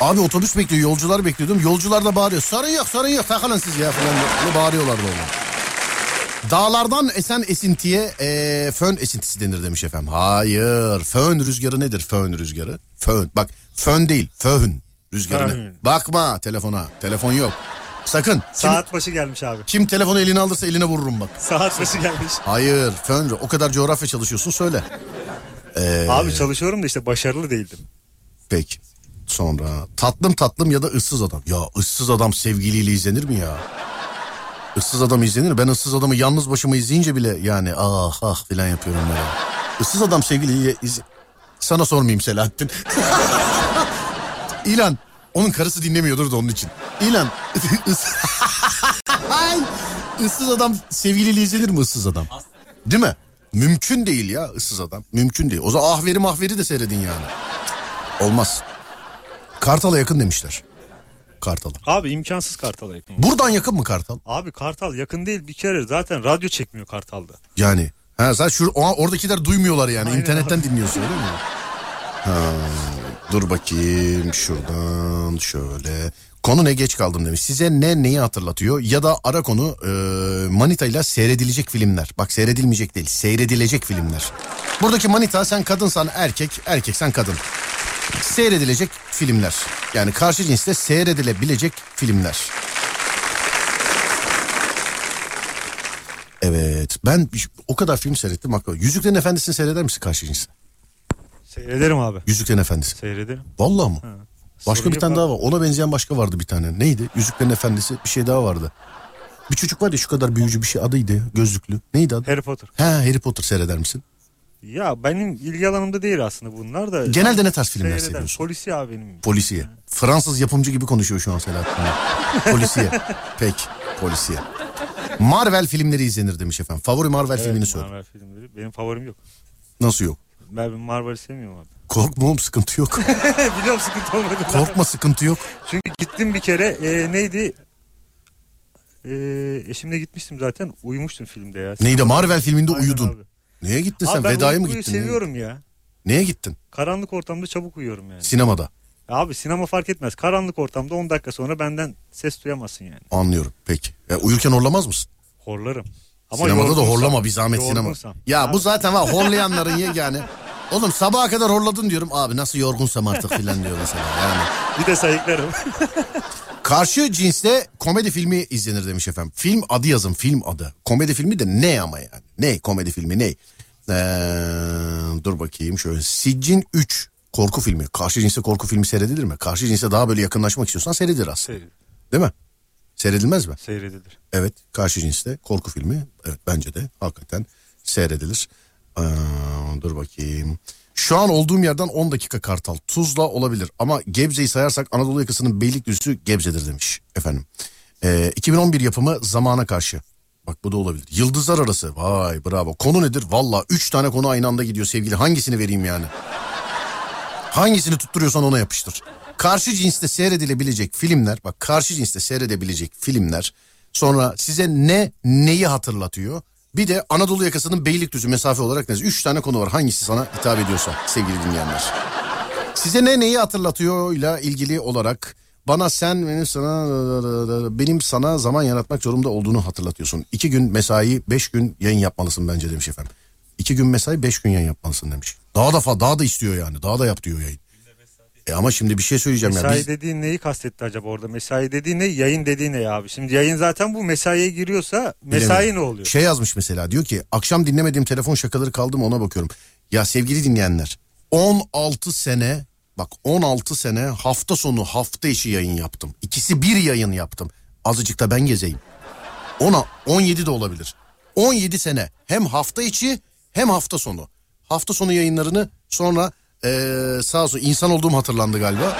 S1: Abi otobüs bekliyor yolcular bekliyordum. Yolcular da bağırıyor. Sorun yok sorun yok takılın siz ya falan. diye bağırıyorlardı ona. Dağlardan esen esintiye e, fön esintisi denir demiş efendim. Hayır. Fön rüzgarı nedir fön rüzgarı? Fön. Bak fön değil fön rüzgarı ne?
S3: Fön.
S1: Bakma telefona. Telefon yok. Sakın. Kim,
S3: Saat başı gelmiş abi.
S1: kim telefonu eline alırsa eline vururum bak.
S3: Saat başı gelmiş.
S1: Hayır fön. O kadar coğrafya çalışıyorsun söyle. Ee,
S3: Abi çalışıyorum da işte başarılı değildim.
S1: Peki. Sonra tatlım tatlım ya da ıssız adam. Ya ıssız adam sevgiliyle izlenir mi ya? Issız adam izlenir. Ben ıssız adamı yalnız başıma izleyince bile yani ah ah filan yapıyorum böyle. Issız adam sevgiliyle iz... Sana sormayayım Selahattin. (laughs) İlan. Onun karısı dinlemiyordur da onun için. İlan. (laughs) ıssız adam sevgiliyle izlenir mi ıssız adam? Değil mi? Mümkün değil ya ıssız adam. Mümkün değil. O zaman ahveri mahveri de seyredin yani. Olmaz. Kartal'a yakın demişler. Kartal'a.
S3: Abi imkansız Kartal'a yakın.
S1: Buradan yakın mı Kartal?
S3: Abi Kartal yakın değil bir kere zaten radyo çekmiyor Kartal'da.
S1: Yani. Ha sen şu oradakiler duymuyorlar yani.
S3: Aynen
S1: İnternetten dinliyorsun öyle mi? Ha, dur bakayım şuradan şöyle. Konu ne geç kaldım demiş. Size ne neyi hatırlatıyor? Ya da ara konu e, Manita ile seyredilecek filmler. Bak seyredilmeyecek değil seyredilecek filmler. Buradaki Manita sen kadınsan erkek, erkek sen kadın. Seyredilecek filmler. Yani karşı cinsle seyredilebilecek filmler. Evet ben o kadar film seyrettim. Yüzüklerin Efendisi'ni seyreder misin karşı cinsle?
S3: Seyrederim abi.
S1: Yüzüklerin Efendisi.
S3: Seyrederim.
S1: Vallahi mı? Başka
S3: Sorun
S1: bir tane
S3: yok
S1: daha var. Ona benzeyen başka vardı bir tane. Neydi? Yüzüklerin Efendisi bir şey daha vardı. Bir çocuk var ya şu kadar büyücü bir şey adıydı. Gözlüklü. Neydi adı?
S3: Harry Potter.
S1: Ha Harry Potter seyreder misin?
S3: Ya benim ilgi alanımda değil aslında bunlar da.
S1: Genelde ne tarz filmler
S3: Seyrederim.
S1: seviyorsun?
S3: Polisi abi benim.
S1: Polisiye. Fransız yapımcı gibi konuşuyor şu an Selahattin. Polisiye. (laughs) Peki. Polisiye. Marvel filmleri izlenir demiş efendim. Favori Marvel filmini
S3: Evet,
S1: söyle.
S3: Marvel filmleri. Benim favorim yok.
S1: Nasıl yok?
S3: Ben Marvel'i sevmiyorum abi.
S1: Korkma oğlum sıkıntı yok. (laughs)
S3: Biliyorum sıkıntı olmadı.
S1: Korkma sıkıntı yok.
S3: Çünkü gittim bir kere e, neydi? E, eşimle gitmiştim zaten. Uyumuştum filmde ya.
S1: Neydi Marvel filminde
S3: Aynen
S1: uyudun.
S3: abi.
S1: Neye gittin
S3: Abi
S1: sen?
S3: ben
S1: Veda'ya mı
S3: uykuyu
S1: gittin? Neye-
S3: seviyorum ya.
S1: Neye gittin?
S3: Karanlık ortamda çabuk uyuyorum yani.
S1: Sinemada.
S3: Abi sinema fark etmez. Karanlık ortamda 10 dakika sonra benden ses duyamazsın yani.
S1: Anlıyorum. Peki. E, uyurken horlamaz mısın?
S3: Horlarım. Ama
S1: Sinemada da
S3: yorgunsam-
S1: horlama bir zahmet sinema.
S3: yorgunsam.
S1: Ya bu zaten var horlayanların yegane. Oğlum sabaha kadar horladın diyorum. Abi nasıl yorgunsam artık filan diyor mesela. Yani.
S3: Bir de sayıklarım. (laughs)
S1: Karşı cinste komedi filmi izlenir demiş efendim. Film adı yazın film adı. Komedi filmi de ne ama yani? Ne komedi filmi ne? Ee, dur bakayım şöyle. Siccin 3 korku filmi. Karşı cinste korku filmi seyredilir mi? Karşı cinste daha böyle yakınlaşmak istiyorsan seyredilir aslında.
S3: Seyred-
S1: Değil mi? Seyredilmez mi?
S3: Seyredilir.
S1: Evet karşı cinste korku filmi. Evet bence de hakikaten seyredilir. Ee, dur bakayım. Şu an olduğum yerden 10 dakika Kartal. Tuzla olabilir ama Gebze'yi sayarsak Anadolu yakasının Beylikdüzü Gebze'dir demiş efendim. Ee, 2011 yapımı zamana karşı. Bak bu da olabilir. Yıldızlar arası. Vay bravo. Konu nedir? Valla 3 tane konu aynı anda gidiyor sevgili. Hangisini vereyim yani? Hangisini tutturuyorsan ona yapıştır. Karşı cinste seyredilebilecek filmler, bak karşı cinste seyredebilecek filmler sonra size ne neyi hatırlatıyor? Bir de Anadolu yakasının Beylikdüzü mesafe olarak ne? Üç tane konu var. Hangisi sana hitap ediyorsa sevgili dinleyenler. Size ne neyi hatırlatıyor ile ilgili olarak bana sen benim sana benim sana zaman yaratmak zorunda olduğunu hatırlatıyorsun. İki gün mesai beş gün yayın yapmalısın bence demiş efendim. İki gün mesai beş gün yayın yapmalısın demiş. Daha da daha da istiyor yani. Daha da yap diyor yayın. E ama şimdi bir şey söyleyeceğim ya.
S3: Mesai
S1: Biz,
S3: dediğin neyi kastetti acaba orada? Mesai dediğin ne? Yayın dediğin ne ya abi? Şimdi yayın zaten bu mesaiye giriyorsa mesai
S1: Bilemiyorum.
S3: ne oluyor?
S1: Şey yazmış mesela diyor ki akşam dinlemediğim telefon şakaları kaldı mı ona bakıyorum. Ya sevgili dinleyenler 16 sene bak 16 sene hafta sonu hafta içi yayın yaptım. İkisi bir yayın yaptım. Azıcık da ben gezeyim. Ona 17 de olabilir. 17 sene hem hafta içi hem hafta sonu. Hafta sonu yayınlarını sonra eee sağ olsun insan olduğum hatırlandı galiba.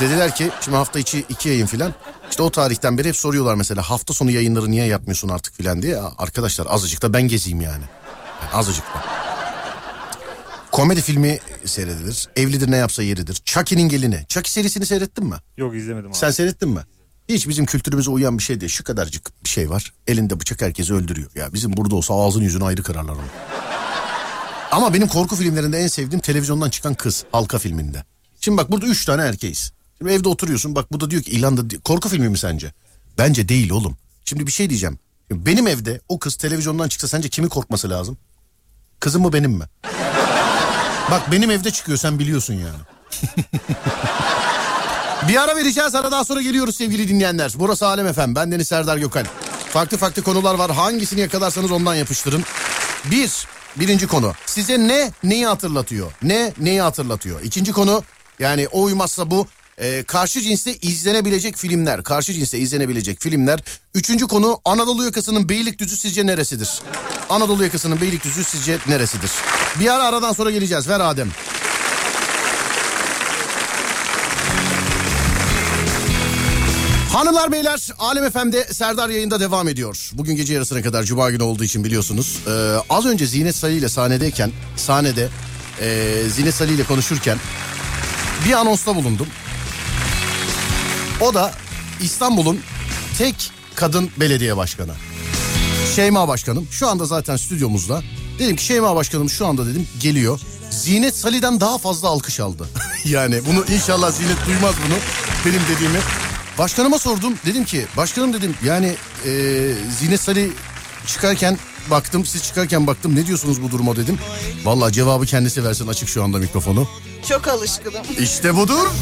S1: Dediler ki şimdi hafta içi iki yayın filan. İşte o tarihten beri hep soruyorlar mesela hafta sonu yayınları niye yapmıyorsun artık filan diye. Arkadaşlar azıcık da ben gezeyim yani. Yani azıcık da. Komedi filmi seyredilir. Evlidir ne yapsa yeridir. Chucky'nin gelini. Chucky serisini seyrettin mi?
S3: Yok izlemedim abi.
S1: Sen seyrettin mi? Hiç bizim kültürümüze uyan bir şey değil. Şu kadarcık bir şey var. Elinde bıçak herkesi öldürüyor. Ya bizim burada olsa ağzını yüzünü ayrı kırarlar onu. Ama benim korku filmlerinde en sevdiğim televizyondan çıkan kız halka filminde. Şimdi bak burada üç tane erkeğiz. Şimdi evde oturuyorsun bak bu da diyor ki İrlanda korku filmi mi sence? Bence değil oğlum. Şimdi bir şey diyeceğim. Benim evde o kız televizyondan çıksa sence kimi korkması lazım? Kızım mı benim mi? Bak benim evde çıkıyor sen biliyorsun yani. (laughs) Bir ara vereceğiz aradan sonra geliyoruz sevgili dinleyenler. Burası Alem Efem ben Deniz Serdar Gökal. Farklı farklı konular var hangisini yakalarsanız ondan yapıştırın. Bir, birinci konu size ne neyi hatırlatıyor? Ne neyi hatırlatıyor? İkinci konu yani o uymazsa bu e, karşı cinste izlenebilecek filmler. Karşı cinste izlenebilecek filmler. Üçüncü konu Anadolu yakasının Beylikdüzü sizce neresidir? Anadolu yakasının Beylikdüzü sizce neresidir? Bir ara aradan sonra geleceğiz ver Adem. Hanımlar beyler Alem FM'de Serdar yayında devam ediyor. Bugün gece yarısına kadar cuma günü olduğu için biliyorsunuz. Ee, az önce Zinet Salih ile sahnedeyken sahnede e, Zinet Salih ile konuşurken bir anonsta bulundum. O da İstanbul'un tek kadın belediye başkanı. Şeyma Başkanım şu anda zaten stüdyomuzda. Dedim ki Şeyma Başkanım şu anda dedim geliyor. Zinet Salih'den daha fazla alkış aldı. (laughs) yani bunu inşallah Zinet duymaz bunu benim dediğimi. Başkanıma sordum dedim ki başkanım dedim yani e, Zinet Salih çıkarken baktım siz çıkarken baktım ne diyorsunuz bu duruma dedim. Vallahi cevabı kendisi versin açık şu anda mikrofonu.
S4: Çok alışkınım.
S1: İşte budur. (laughs)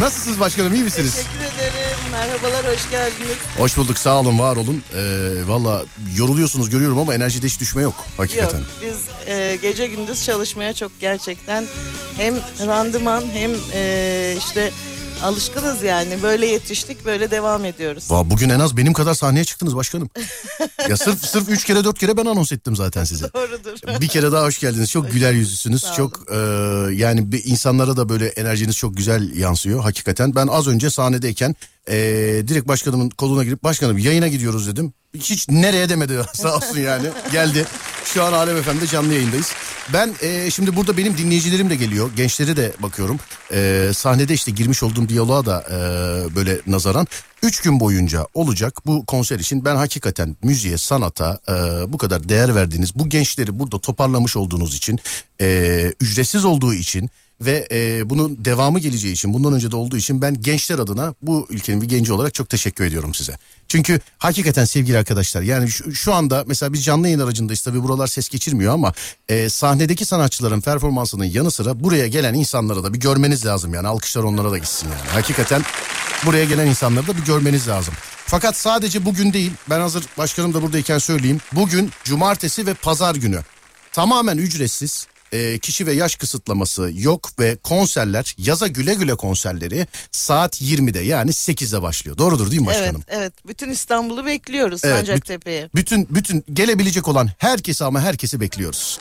S1: Nasılsınız başkanım iyi misiniz?
S4: Teşekkür ederim. Merhabalar, hoş geldiniz.
S1: Hoş bulduk sağ olun var olun. Ee, Valla yoruluyorsunuz görüyorum ama enerjide hiç düşme yok hakikaten.
S4: Yok, biz e, gece gündüz çalışmaya çok gerçekten hem randıman hem e, işte alışkınız yani. Böyle yetiştik, böyle devam ediyoruz.
S1: Va, bugün en az benim kadar sahneye çıktınız başkanım. (laughs) ya sırf sırf üç kere dört kere ben anons ettim zaten size.
S4: Doğrudur.
S1: Bir kere daha hoş geldiniz. Çok güler yüzlüsünüz. Çok e, yani bir insanlara da böyle enerjiniz çok güzel yansıyor hakikaten. Ben az önce sahnedeyken e, direkt başkanımın koluna girip başkanım yayına gidiyoruz dedim. Hiç nereye demedi (laughs) sağ olsun yani. Geldi. Şu an Alem FM'de canlı yayındayız. Ben e, şimdi burada benim dinleyicilerim de geliyor. Gençlere de bakıyorum. E, sahnede işte girmiş olduğum diyaloğa da e, böyle nazaran. Üç gün boyunca olacak bu konser için ben hakikaten müziğe, sanata e, bu kadar değer verdiğiniz bu gençleri burada toparlamış olduğunuz için, e, ücretsiz olduğu için ve e, bunun devamı geleceği için bundan önce de olduğu için ben gençler adına bu ülkenin bir genci olarak çok teşekkür ediyorum size. Çünkü hakikaten sevgili arkadaşlar yani şu, şu anda mesela biz canlı yayın aracındayız tabii buralar ses geçirmiyor ama e, sahnedeki sanatçıların performansının yanı sıra buraya gelen insanlara da bir görmeniz lazım yani alkışlar onlara da gitsin yani. Hakikaten buraya gelen insanları da bir görmeniz lazım. Fakat sadece bugün değil ben hazır başkanım da buradayken söyleyeyim bugün cumartesi ve pazar günü tamamen ücretsiz e, kişi ve yaş kısıtlaması yok ve konserler yaza güle güle konserleri saat 20'de yani 8'de başlıyor. Doğrudur değil mi
S4: Evet,
S1: başkanım?
S4: evet. Bütün İstanbul'u bekliyoruz
S1: Evet,
S4: Sancaktepe'ye.
S1: Bütün bütün gelebilecek olan herkesi ama herkesi bekliyoruz.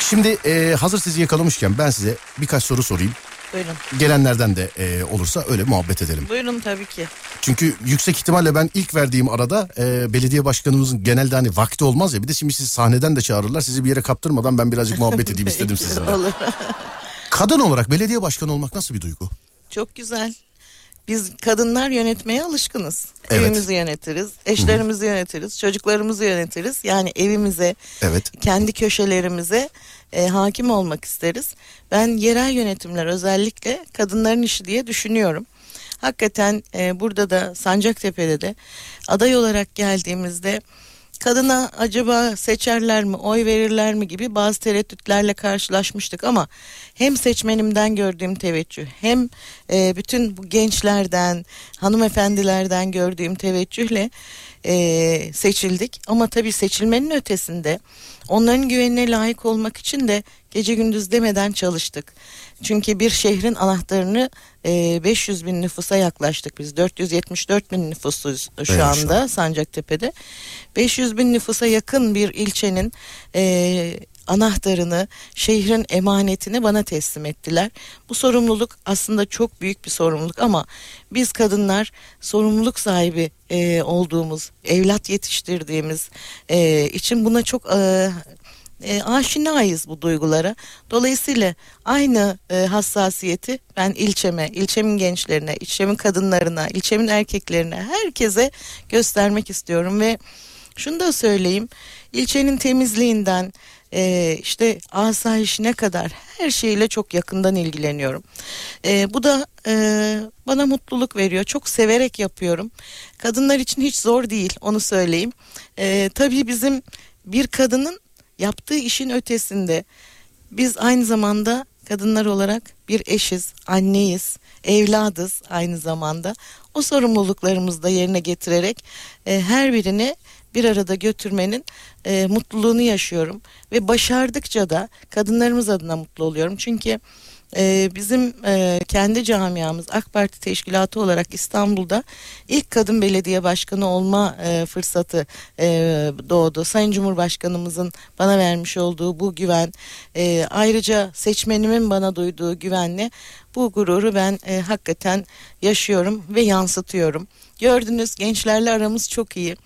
S1: Şimdi e, hazır sizi yakalamışken ben size birkaç soru sorayım.
S4: Buyurun.
S1: Gelenlerden de e, olursa öyle muhabbet edelim.
S4: Buyurun tabii ki.
S1: Çünkü yüksek ihtimalle ben ilk verdiğim arada e, belediye başkanımızın genelde hani vakti olmaz ya. Bir de şimdi sizi sahneden de çağırırlar. Sizi bir yere kaptırmadan ben birazcık muhabbet edeyim (laughs) istedim sizinle.
S4: Olur.
S1: Kadın olarak belediye başkanı olmak nasıl bir duygu?
S4: Çok güzel. Biz kadınlar yönetmeye alışkınız.
S1: Evet.
S4: Evimizi yönetiriz, eşlerimizi yönetiriz, çocuklarımızı yönetiriz. Yani evimize,
S1: Evet.
S4: kendi köşelerimize e, hakim olmak isteriz. Ben yerel yönetimler özellikle kadınların işi diye düşünüyorum. Hakikaten e, burada da Sancaktepe'de de aday olarak geldiğimizde kadına acaba seçerler mi, oy verirler mi gibi bazı tereddütlerle karşılaşmıştık ama hem seçmenimden gördüğüm teveccüh hem e, bütün bu gençlerden, hanımefendilerden gördüğüm teveccühle e, seçildik. Ama tabii seçilmenin ötesinde onların güvenine layık olmak için de gece gündüz demeden çalıştık. Çünkü bir şehrin anahtarını e, 500 bin nüfusa yaklaştık biz. 474 bin nüfusuz şu
S1: Evet,
S4: anda Sancaktepe'de. 500 bin nüfusa yakın bir ilçenin e, anahtarını, şehrin emanetini bana teslim ettiler. Bu sorumluluk aslında çok büyük bir sorumluluk ama biz kadınlar sorumluluk sahibi e, olduğumuz, evlat yetiştirdiğimiz e, için buna çok e, e, aşinayız bu duygulara. Dolayısıyla aynı e, hassasiyeti ben ilçeme, ilçemin gençlerine, ilçemin kadınlarına, ilçemin erkeklerine, herkese göstermek istiyorum ve şunu da söyleyeyim. ilçenin temizliğinden e, işte asayişine kadar her şeyle çok yakından ilgileniyorum. E, bu da e, bana mutluluk veriyor. Çok severek yapıyorum. Kadınlar için hiç zor değil onu söyleyeyim. E, tabii bizim bir kadının yaptığı işin ötesinde biz aynı zamanda kadınlar olarak bir eşiz, anneyiz, evladız aynı zamanda. O sorumluluklarımızı da yerine getirerek e, her birini bir arada götürmenin e, mutluluğunu yaşıyorum ve başardıkça da kadınlarımız adına mutlu oluyorum. Çünkü e, bizim e, kendi camiamız AK Parti teşkilatı olarak İstanbul'da ilk kadın belediye başkanı olma e, fırsatı e, doğdu. Sayın Cumhurbaşkanımızın bana vermiş olduğu bu güven e, ayrıca seçmenimin bana duyduğu güvenle bu gururu ben e, hakikaten yaşıyorum ve yansıtıyorum. Gördünüz gençlerle aramız çok iyi.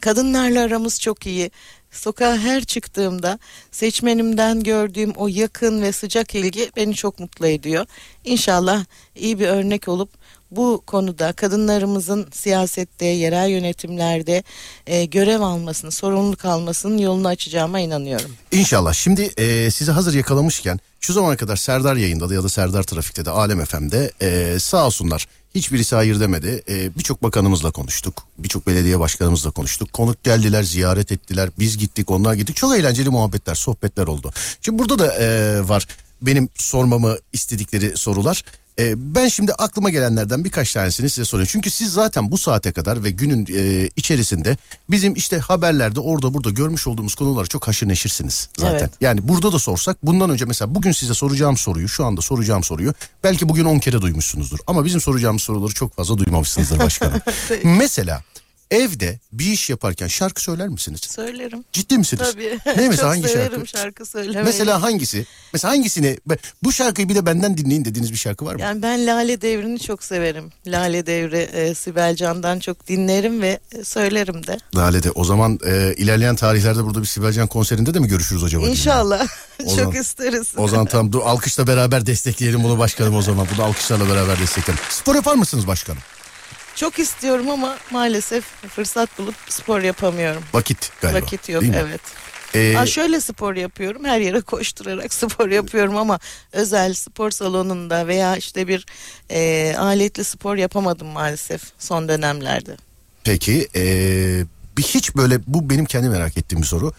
S4: Kadınlarla aramız çok iyi. Sokağa her çıktığımda seçmenimden gördüğüm o yakın ve sıcak ilgi beni çok mutlu ediyor. İnşallah iyi bir örnek olup bu konuda kadınlarımızın siyasette, yerel yönetimlerde e, görev almasını, sorumluluk almasının yolunu açacağıma inanıyorum.
S1: İnşallah. Şimdi e, sizi hazır yakalamışken şu zamana kadar Serdar yayında da ya da Serdar Trafik'te de Alem FM'de e, sağ olsunlar hiçbirisi hayır demedi. E, birçok bakanımızla konuştuk. Birçok belediye başkanımızla konuştuk. Konuk geldiler, ziyaret ettiler. Biz gittik, onlar gittik. Çok eğlenceli muhabbetler, sohbetler oldu. Şimdi burada da e, var benim sormamı istedikleri sorular. E, ben şimdi aklıma gelenlerden birkaç tanesini size soruyorum. Çünkü siz zaten bu saate kadar ve günün e, içerisinde bizim işte haberlerde orada burada görmüş olduğumuz konuları çok haşır neşirsiniz zaten.
S4: Evet.
S1: Yani burada da sorsak bundan önce mesela bugün size soracağım soruyu şu anda soracağım soruyu belki bugün 10 kere duymuşsunuzdur. Ama bizim soracağımız soruları çok fazla duymamışsınızdır başkanım. (laughs) mesela Evde bir iş yaparken şarkı söyler misiniz?
S4: Söylerim.
S1: Ciddi misiniz?
S4: Tabii.
S1: Ne mesela hangi şarkı?
S4: şarkı söylemeyi.
S1: Mesela hangisi? Mesela hangisini? Bu şarkıyı bir de benden dinleyin dediğiniz bir şarkı var mı?
S4: Yani ben Lale Devri'ni çok severim. Lale Devri e, Sibel Can'dan çok dinlerim ve e, söylerim de.
S1: Lale'de. O zaman e, ilerleyen tarihlerde burada bir Sibel Can konserinde de mi görüşürüz acaba?
S4: İnşallah.
S1: O (laughs)
S4: çok
S1: zaman-
S4: isteriz.
S1: O zaman tam dur alkışla beraber destekleyelim bunu başkanım o zaman. Bunu alkışlarla beraber destekleyelim. Spor yapar mısınız başkanım?
S4: Çok istiyorum ama maalesef fırsat bulup spor yapamıyorum.
S1: Vakit galiba.
S4: Vakit yok evet.
S1: Ee,
S4: Ha şöyle spor yapıyorum. Her yere koşturarak (laughs) spor yapıyorum ama özel spor salonunda veya işte bir e, aletli spor yapamadım maalesef son dönemlerde.
S1: Peki ee, bir hiç böyle bu benim kendi merak ettiğim bir soru.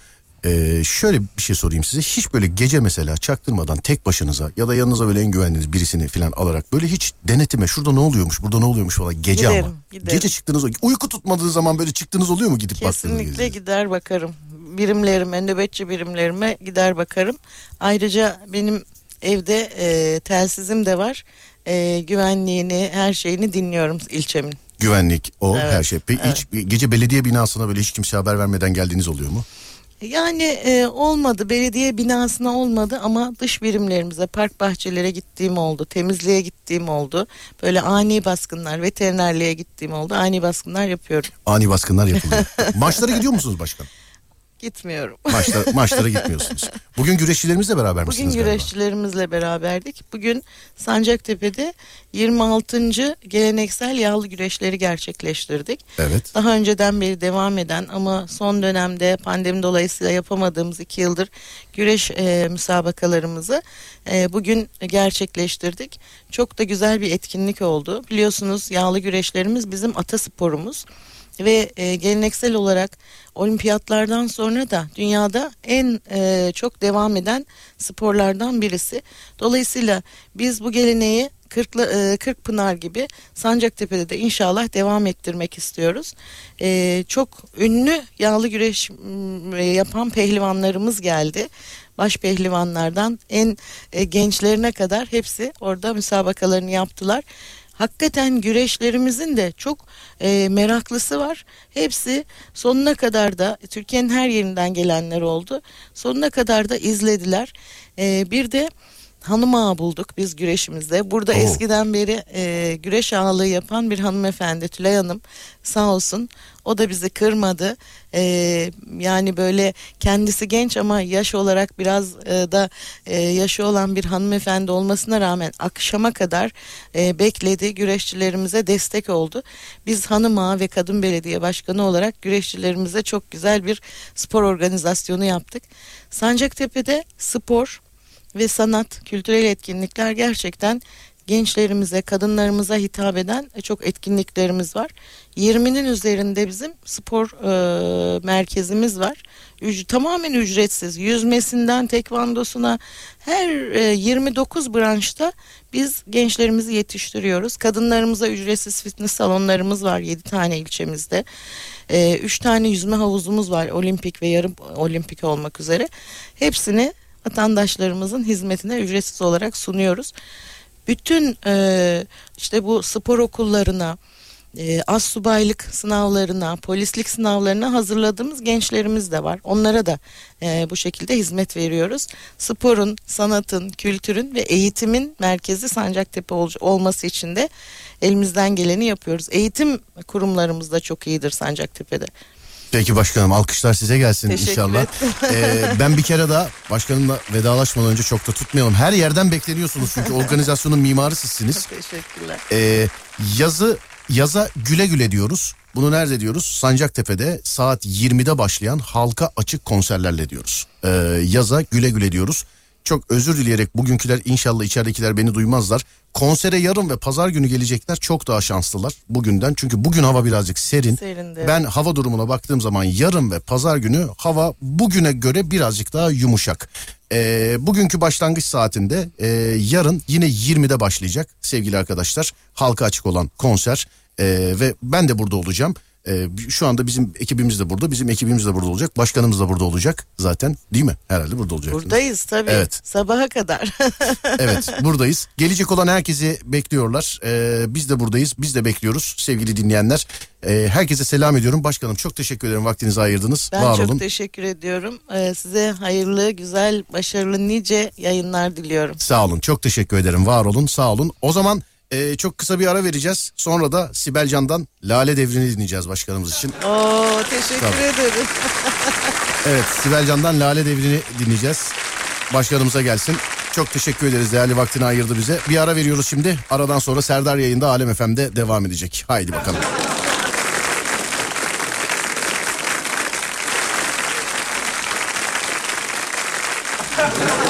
S1: Ee, şöyle bir şey sorayım size. Hiç böyle gece mesela çaktırmadan tek başınıza ya da yanınıza böyle en güvendiğiniz birisini falan alarak böyle hiç denetime şurada ne oluyormuş burada ne oluyormuş falan gece
S4: Giderim,
S1: ama.
S4: giderim.
S1: Gece çıktığınız uyku tutmadığı zaman böyle çıktığınız oluyor mu gidip baktığınız
S4: Kesinlikle
S1: gece?
S4: gider bakarım. Birimlerime, nöbetçi birimlerime gider bakarım. Ayrıca benim evde e, telsizim de var. E, güvenliğini, her şeyini dinliyorum ilçemin.
S1: Güvenlik o
S4: Evet,
S1: her şey. Peki hiç gece belediye binasına böyle hiç kimse haber vermeden geldiğiniz oluyor mu?
S4: Yani e, olmadı belediye binasına olmadı ama dış birimlerimize park bahçelere gittiğim oldu temizliğe gittiğim oldu böyle ani baskınlar veterinerliğe gittiğim oldu ani baskınlar yapıyorum
S1: Ani baskınlar yapılıyor. Maçlara gidiyor musunuz başkan?
S4: Gitmiyorum. (laughs)
S1: Maçlara, maçlara gitmiyorsunuz. Bugün güreşçilerimizle beraber
S4: Bugün
S1: misiniz galiba?
S4: güreşçilerimizle beraberdik. Bugün Sancaktepe'de 26. geleneksel yağlı güreşleri gerçekleştirdik.
S1: Evet.
S4: Daha önceden beri devam eden ama son dönemde pandemi dolayısıyla yapamadığımız iki yıldır güreş e, müsabakalarımızı e, bugün gerçekleştirdik. Çok da güzel bir etkinlik oldu. Biliyorsunuz yağlı güreşlerimiz bizim atasporumuz ve e, geleneksel olarak olimpiyatlardan sonra da dünyada en e, çok devam eden sporlardan birisi. Dolayısıyla biz bu geleneği Kırklı, e, Kırkpınar gibi Sancaktepe'de de inşallah devam ettirmek istiyoruz. E, çok ünlü yağlı güreş e, yapan pehlivanlarımız geldi. Baş pehlivanlardan en e, gençlerine kadar hepsi orada müsabakalarını yaptılar. Hakikaten güreşlerimizin de çok e, meraklısı var. Hepsi sonuna kadar da Türkiye'nin her yerinden gelenler oldu. Sonuna kadar da izlediler. E, bir de hanım ağa bulduk biz güreşimizde. Burada
S1: Oo.
S4: eskiden beri e, güreş ağalığı yapan bir hanımefendi Tülay Hanım sağ olsun. O da bizi kırmadı. E, yani böyle kendisi genç ama yaş olarak biraz e, da e, yaşı olan bir hanımefendi olmasına rağmen akşama kadar e, bekledi. Güreşçilerimize destek oldu. Biz hanım ağa ve kadın belediye başkanı olarak güreşçilerimize çok güzel bir spor organizasyonu yaptık. Sancaktepe'de spor ve sanat, kültürel etkinlikler gerçekten gençlerimize, kadınlarımıza hitap eden e, çok etkinliklerimiz var. 20'nin üzerinde bizim spor e, merkezimiz var. Üc- tamamen ücretsiz. Yüzmesinden tekvandosuna her e, 29 branşta biz gençlerimizi yetiştiriyoruz. Kadınlarımıza ücretsiz fitness salonlarımız var 7 tane ilçemizde. 3 tane yüzme havuzumuz var olimpik ve yarım olimpik olmak üzere. Hepsini vatandaşlarımızın hizmetine ücretsiz olarak sunuyoruz. Bütün e, işte bu spor okullarına, e, az subaylık sınavlarına, polislik sınavlarına hazırladığımız gençlerimiz de var. Onlara da e, bu şekilde hizmet veriyoruz. Sporun, sanatın, kültürün ve eğitimin merkezi Sancaktepe ol- olması için de elimizden geleni yapıyoruz. Eğitim kurumlarımız da çok iyidir Sancaktepe'de.
S1: Peki başkanım alkışlar size gelsin
S4: Teşekkür
S1: inşallah. Ee, ben bir kere daha başkanımla vedalaşmadan önce çok da tutmayalım. Her yerden bekleniyorsunuz çünkü organizasyonun mimarı sizsiniz.
S4: Teşekkürler.
S1: Ee, yazı yaza güle güle diyoruz. Bunu nerede diyoruz? Sancaktepe'de saat 20'de başlayan halka açık konserlerle diyoruz. Ee, yaza güle güle diyoruz. Çok özür dileyerek bugünküler inşallah içeridekiler beni duymazlar. Konsere yarın ve pazar günü gelecekler çok daha şanslılar bugünden. Çünkü bugün hava birazcık serin.
S4: Serindi.
S1: Ben hava durumuna baktığım zaman yarın ve pazar günü hava bugüne göre birazcık daha yumuşak. Ee, bugünkü başlangıç saatinde e, yarın yine 20'de başlayacak sevgili arkadaşlar. Halka açık olan konser Ee, ve ben de burada olacağım. Ee, şu anda bizim ekibimiz de burada. Bizim ekibimiz de burada olacak. Başkanımız da burada olacak zaten. Değil mi? Herhalde burada olacak.
S4: Buradayız tabii.
S1: Evet.
S4: Sabaha kadar. (laughs)
S1: Evet buradayız. Gelecek olan herkesi bekliyorlar. Ee, biz de buradayız. Biz de bekliyoruz sevgili dinleyenler. Ee, herkese selam ediyorum. Başkanım çok teşekkür ederim vaktinizi ayırdınız.
S4: Ben
S1: Var
S4: çok
S1: olun.
S4: teşekkür ediyorum. Ee, size hayırlı, güzel, başarılı nice yayınlar diliyorum.
S1: Sağ olun. Çok teşekkür ederim. Var olun. Sağ olun. O zaman e, çok kısa bir ara vereceğiz. Sonra da Sibel Can'dan Lale Devri'ni dinleyeceğiz başkanımız için.
S4: Oo, teşekkür
S1: Tabii.
S4: ederim. (laughs)
S1: Evet Sibel Can'dan Lale Devri'ni dinleyeceğiz. Başkanımıza gelsin. Çok teşekkür ederiz değerli vaktini ayırdı bize. Bir ara veriyoruz şimdi. Aradan sonra Serdar yayında Alem FM'de devam edecek. Haydi bakalım. (laughs)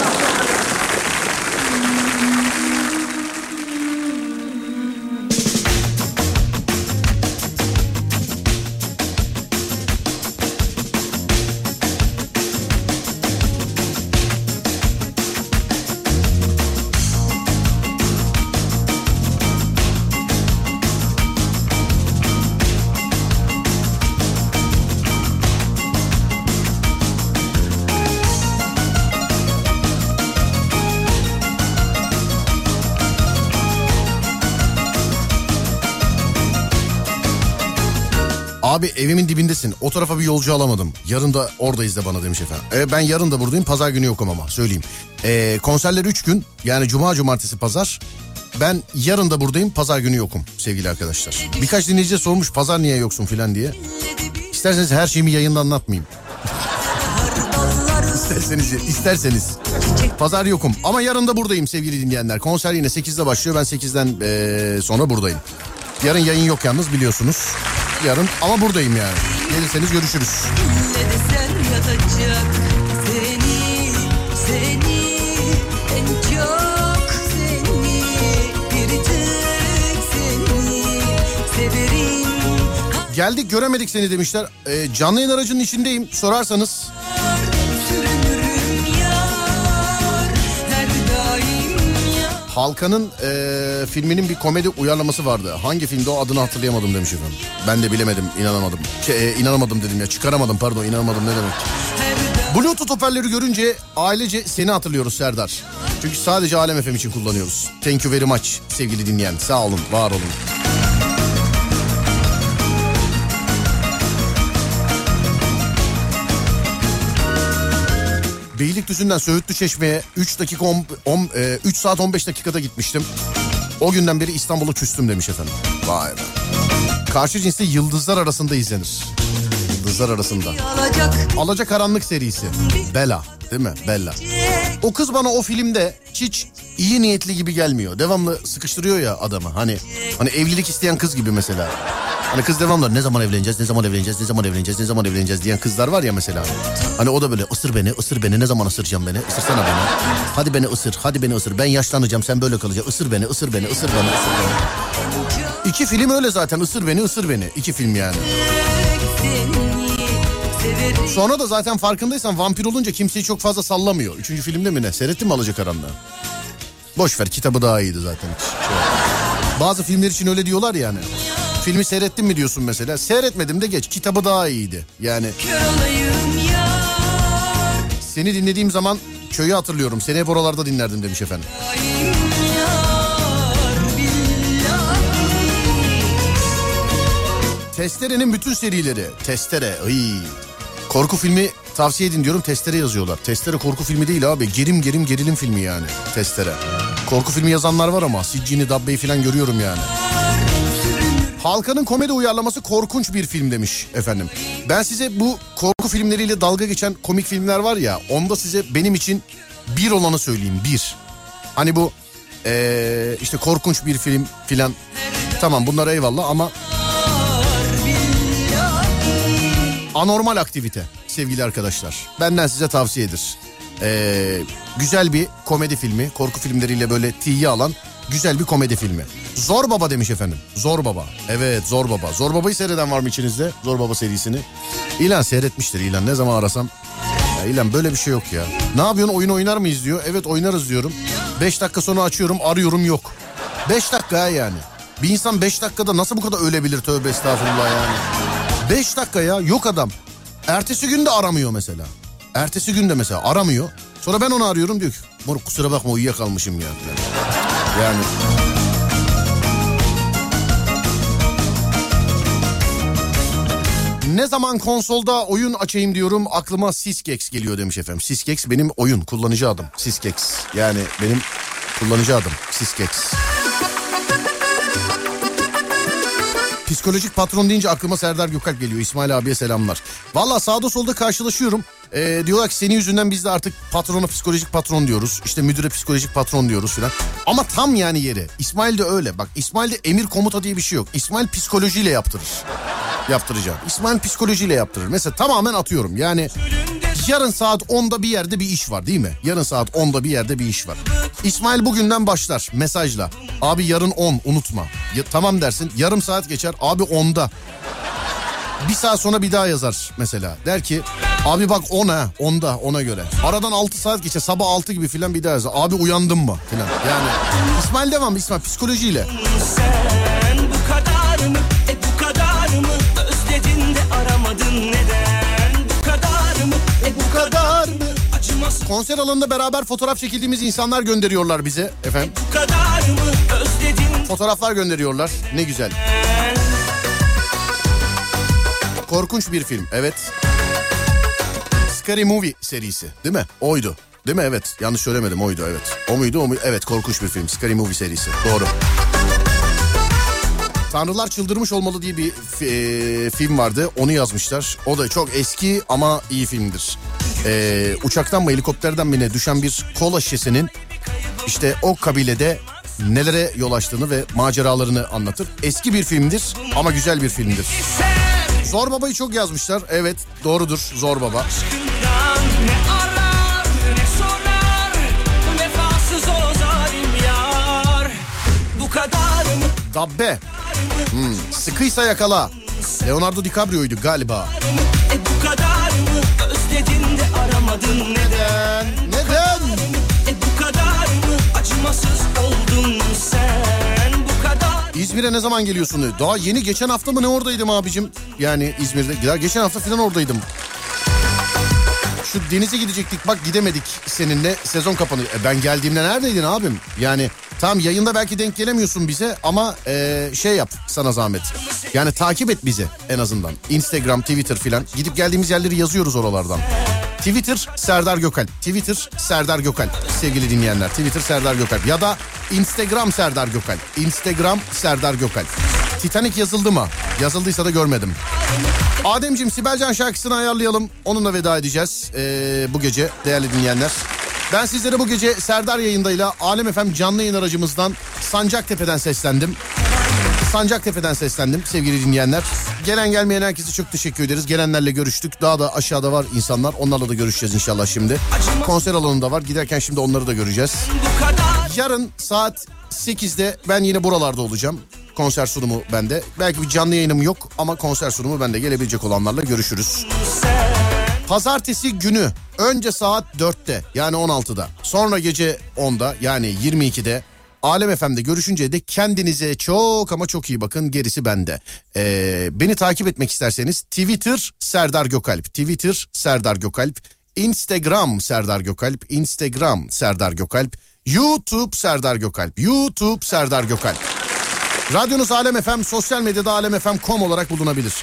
S1: Abi evimin dibindesin. O tarafa bir yolcu alamadım. Yarın da oradayız da bana demiş efendim. E, ben yarın da buradayım. Pazar günü yokum ama söyleyeyim. E, konserler 3 gün. Yani cuma, cumartesi, pazar. Ben yarın da buradayım. Pazar günü yokum sevgili arkadaşlar. Birkaç dinleyici de sormuş pazar niye yoksun filan diye. İsterseniz her şeyimi yayında anlatmayayım. (laughs) isterseniz, isterseniz. Pazar yokum ama yarın da buradayım sevgili dinleyenler. Konser yine 8'de başlıyor. Ben 8'den eee, sonra buradayım. Yarın yayın yok yalnız biliyorsunuz. Yarın ama buradayım yani. Gelirseniz görüşürüz.
S5: Yatacak seni, seni en çok seni bir tek seni severim.
S1: Geldik göremedik seni demişler. Eee, canlı yayın aracının içindeyim. Sorarsanız Halkan'ın eee, filminin bir komedi uyarlaması vardı. Hangi filmde o adını hatırlayamadım demiş efendim. Ben de bilemedim, inanamadım. Şey, e, inanamadım dedim ya, çıkaramadım pardon, inanamadım ne demek. Bluetooth hoparlörü görünce ailece seni hatırlıyoruz Serdar. Çünkü sadece Alem FM için kullanıyoruz. Thank you very much sevgili dinleyen. Sağ olun, var olun. Beylikdüzü'nden Söğütlü Çeşme'ye 3 dakika 10, 10, e, 3 saat 15 dakikada gitmiştim. O günden beri İstanbul'a küstüm demiş efendim. Vay be. Karşı cinste yıldızlar arasında izlenir. Yıldızlar arasında.
S5: Alacak
S1: Alaca Karanlık serisi. Bella değil mi? Bella. O kız bana o filmde hiç iyi niyetli gibi gelmiyor. Devamlı sıkıştırıyor ya adamı. Hani hani evlilik isteyen kız gibi mesela. Hani kız devamlı ne zaman evleneceğiz, ne zaman evleneceğiz, ne zaman evleneceğiz, ne zaman evleneceğiz diyen kızlar var ya mesela. Hani o da böyle ısır beni, ısır beni, ne zaman ısıracağım beni, ısırsana beni. Hadi beni ısır, hadi beni ısır. Ben yaşlanacağım, sen böyle kalacaksın. Isır beni, ısır beni, ısır beni, ısır beni. İki film öyle zaten, ısır beni, ısır beni. İki film yani. Sonra da zaten farkındaysan vampir olunca kimseyi çok fazla sallamıyor. Üçüncü filmde mi ne? Seyrettin mi Alacakaranlığı? Boş ver kitabı daha iyiydi zaten. Bazı filmler için öyle diyorlar yani. Filmi seyrettin mi diyorsun mesela. Seyretmedim de geç kitabı daha iyiydi. Yani seni dinlediğim zaman köyü hatırlıyorum. Seni hep oralarda dinlerdim demiş efendim. Testere'nin bütün serileri. Testere. Ay. Korku filmi tavsiye edin diyorum. Testere yazıyorlar. Testere korku filmi değil abi. Gerim gerim gerilim filmi yani. Testere. Korku filmi yazanlar var ama Siccini Dabbe'yi falan görüyorum yani. Halkanın komedi uyarlaması korkunç bir film demiş efendim. Ben size bu korku filmleriyle dalga geçen komik filmler var ya onda size benim için bir olanı söyleyeyim bir. Hani bu eee, işte korkunç bir film filan tamam bunlar eyvallah ama anormal aktivite sevgili arkadaşlar. Benden size tavsiyedir. Ee, güzel bir komedi filmi korku filmleriyle böyle tiye alan güzel bir komedi filmi. Zor Baba demiş efendim. Zor Baba. Evet Zor Baba. Zor Baba'yı seyreden var mı içinizde? Zor Baba serisini. İlan seyretmiştir İlan. Ne zaman arasam. Ya İlan böyle bir şey yok ya. Ne yapıyorsun oyun oynar mıyız diyor. Evet oynarız diyorum. 5 dakika sonra açıyorum arıyorum yok. 5 dakika ya yani. Bir insan 5 dakikada nasıl bu kadar ölebilir tövbe estağfurullah yani. 5 dakika ya yok adam. Ertesi gün de aramıyor mesela. Ertesi gün de mesela aramıyor. Sonra ben onu arıyorum diyor ki moruk kusura bakma uyuyakalmışım ya. falan. Yani Ne zaman konsolda oyun açayım diyorum aklıma Siskex geliyor demiş efendim. Siskex benim oyun kullanıcı adım. Siskex yani benim kullanıcı adım Siskex. Psikolojik patron deyince aklıma Serdar Gökalp geliyor. İsmail abiye selamlar. Valla sağda solda karşılaşıyorum. Ee, diyorlar ki senin yüzünden biz de artık patrona psikolojik patron diyoruz. İşte müdüre psikolojik patron diyoruz filan. Ama tam yani yeri. İsmail de öyle. Bak İsmail'de emir komuta diye bir şey yok. İsmail psikolojiyle yaptırır. Yaptıracağım. İsmail psikolojiyle yaptırır. Mesela tamamen atıyorum. Yani yarın saat 10'da bir yerde bir iş var değil mi? Yarın saat 10'da bir yerde bir iş var. İsmail bugünden başlar mesajla. Abi yarın 10 unutma. Ya, tamam dersin yarım saat geçer abi 10'da. Bir saat sonra bir daha yazar mesela. Der ki abi bak 10 ha 10'da ona göre. Aradan 6 saat geçer sabah 6 gibi filan bir daha yazar. Abi uyandın mı filan. Yani İsmail devam İsmail psikolojiyle.
S5: Sen bu kadar mı? E bu kadar mı? Özledin de aramadın neden? Bu kadar mı? E bu
S1: kadar mı?
S5: acımasız
S1: Konser alanında beraber fotoğraf çekildiğimiz insanlar gönderiyorlar bize efendim.
S5: bu kadar mı? Özledin
S1: Fotoğraflar gönderiyorlar. Ne güzel. Korkunç bir film. Evet. Scary Movie serisi değil mi? Oydu. Değil mi? Evet. Yanlış söylemedim. Oydu evet. O muydu? O muydu? Evet korkunç bir film. Scary Movie serisi. Doğru. Tanrılar Çıldırmış Olmalı diye bir e, film vardı. Onu yazmışlar. O da çok eski ama iyi filmdir. E, uçaktan mı helikopterden mi ne düşen bir kola şişesinin işte o kabilede nelere yol açtığını ve maceralarını anlatır. Eski bir filmdir ama güzel bir filmdir. Zor Baba'yı çok yazmışlar. Evet doğrudur Zor Baba. Dabbe. Hmm, Sıkıysa yakala. Leonardo DiCaprio'ydu galiba.
S5: E bu kadar mı? Özledin de aramadın neden?
S1: Neden?
S5: E bu kadar mı? Acımasız oldun sen Bu kadar
S1: İzmir'e ne zaman geliyorsun? Daha yeni geçen hafta mı ne oradaydım abicim? Yani İzmir'de. Ya geçen hafta falan oradaydım. Şu denize gidecektik bak gidemedik seninle sezon kapanıyor. E ben geldiğimde neredeydin abim? Yani tam yayında belki denk gelemiyorsun bize ama e, şey yap sana zahmet. Yani takip et bizi en azından. Instagram, Twitter filan. Gidip geldiğimiz yerleri yazıyoruz oralardan. Twitter Serdar Gökalp. Twitter Serdar Gökalp. Sevgili dinleyenler Twitter Serdar Gökalp. Ya da Instagram Serdar Gökalp. Instagram Serdar Gökalp. Titanic yazıldı mı? Yazıldıysa da görmedim. Ademciğim Sibelcan şarkısını ayarlayalım. Onunla veda edeceğiz ee, bu gece değerli dinleyenler. Ben sizlere bu gece Serdar yayındayla Alem Efem canlı yayın aracımızdan Sancaktepe'den seslendim. Sancaktepe'den seslendim sevgili dinleyenler. Gelen gelmeyen herkese çok teşekkür ederiz. Gelenlerle görüştük. Daha da aşağıda var insanlar. Onlarla da görüşeceğiz inşallah şimdi. Konser alanında var. Giderken şimdi onları da göreceğiz. Yarın saat 8'de ben yine buralarda olacağım. Konser sunumu bende. Belki bir canlı yayınım yok ama konser sunumu bende. Gelebilecek olanlarla görüşürüz. Pazartesi günü önce saat 4'te yani 16'da sonra gece 10'da yani 22'de Alem FM'de görüşünce de kendinize çok ama çok iyi bakın gerisi bende. Ee, beni takip etmek isterseniz Twitter Serdar Gökalp, Twitter Serdar Gökalp, Instagram Serdar Gökalp, Instagram Serdar Gökalp, YouTube Serdar Gökalp, YouTube Serdar Gökalp. Radyonuz Alem FM, sosyal medyada alemfm.com olarak bulunabilir.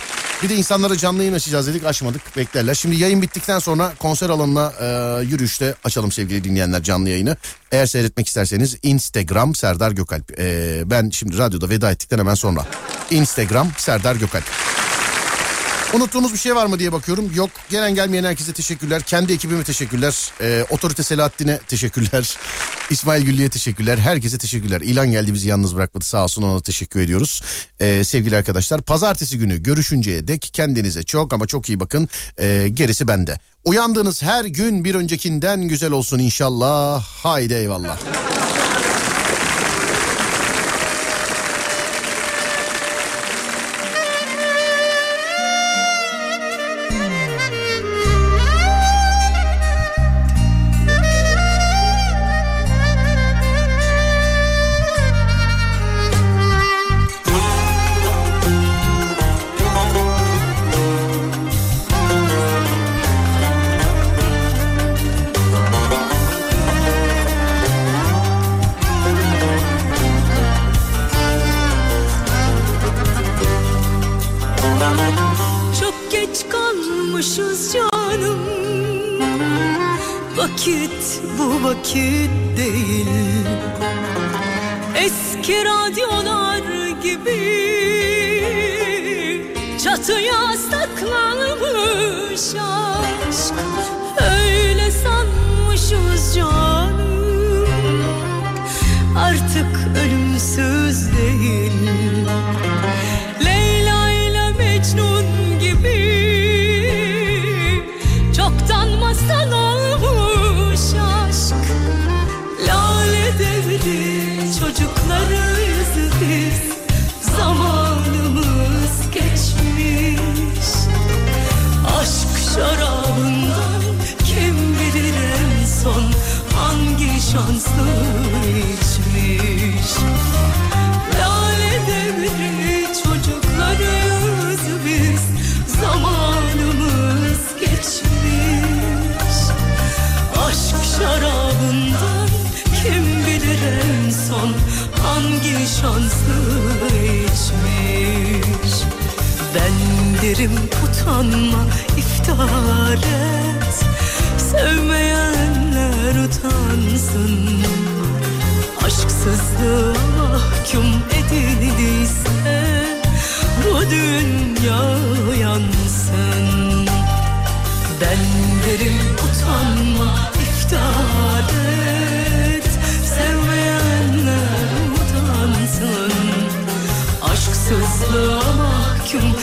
S1: Bir de insanlara canlı yayın açacağız dedik açmadık beklerler. Şimdi yayın bittikten sonra konser alanına e, yürüyüşte açalım sevgili dinleyenler canlı yayını. Eğer seyretmek isterseniz Instagram Serdar Gökalp. E, ben şimdi radyoda veda ettikten hemen sonra. Instagram Serdar Gökalp. Unuttuğumuz bir şey var mı diye bakıyorum. Yok gelen gelmeyen herkese teşekkürler. Kendi ekibime teşekkürler. Ee, Otorite Selahattin'e teşekkürler. (laughs) İsmail Güllü'ye teşekkürler. Herkese teşekkürler. İlan geldi bizi yalnız bırakmadı. Sağ olsun ona teşekkür ediyoruz. Ee, sevgili arkadaşlar pazartesi günü görüşünceye dek kendinize çok ama çok iyi bakın. Ee, gerisi bende. Uyandığınız her gün bir öncekinden güzel olsun inşallah. Haydi eyvallah.
S6: şanslı içmiş. Lale devri çocuklarıyız biz Zamanımız geçmiş. Aşk şarabından kim bilir en son Hangi şanslı içmiş. Ben derim utanma iftihar et. Sevmeyen insansın Aşksızlığa mahkum edildiyse Bu dünya yansın. Ben derim utanma iftihar et. Sevmeyenler utansın. Aşksızlığa mahkum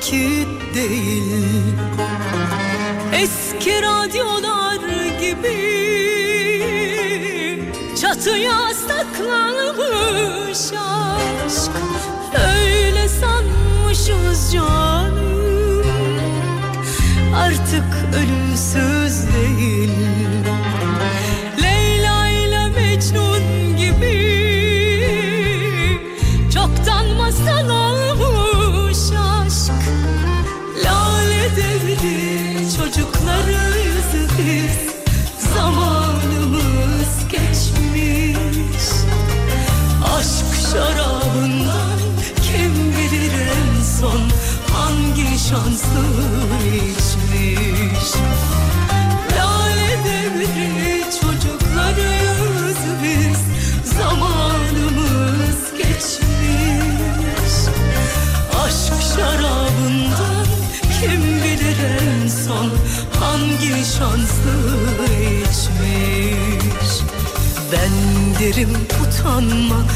S6: vakit değil. Eski radyolar gibi Çatıya saklanmış aşk. Öyle sanmışız canım Artık ölümsüz değil. Giderim utanmadan.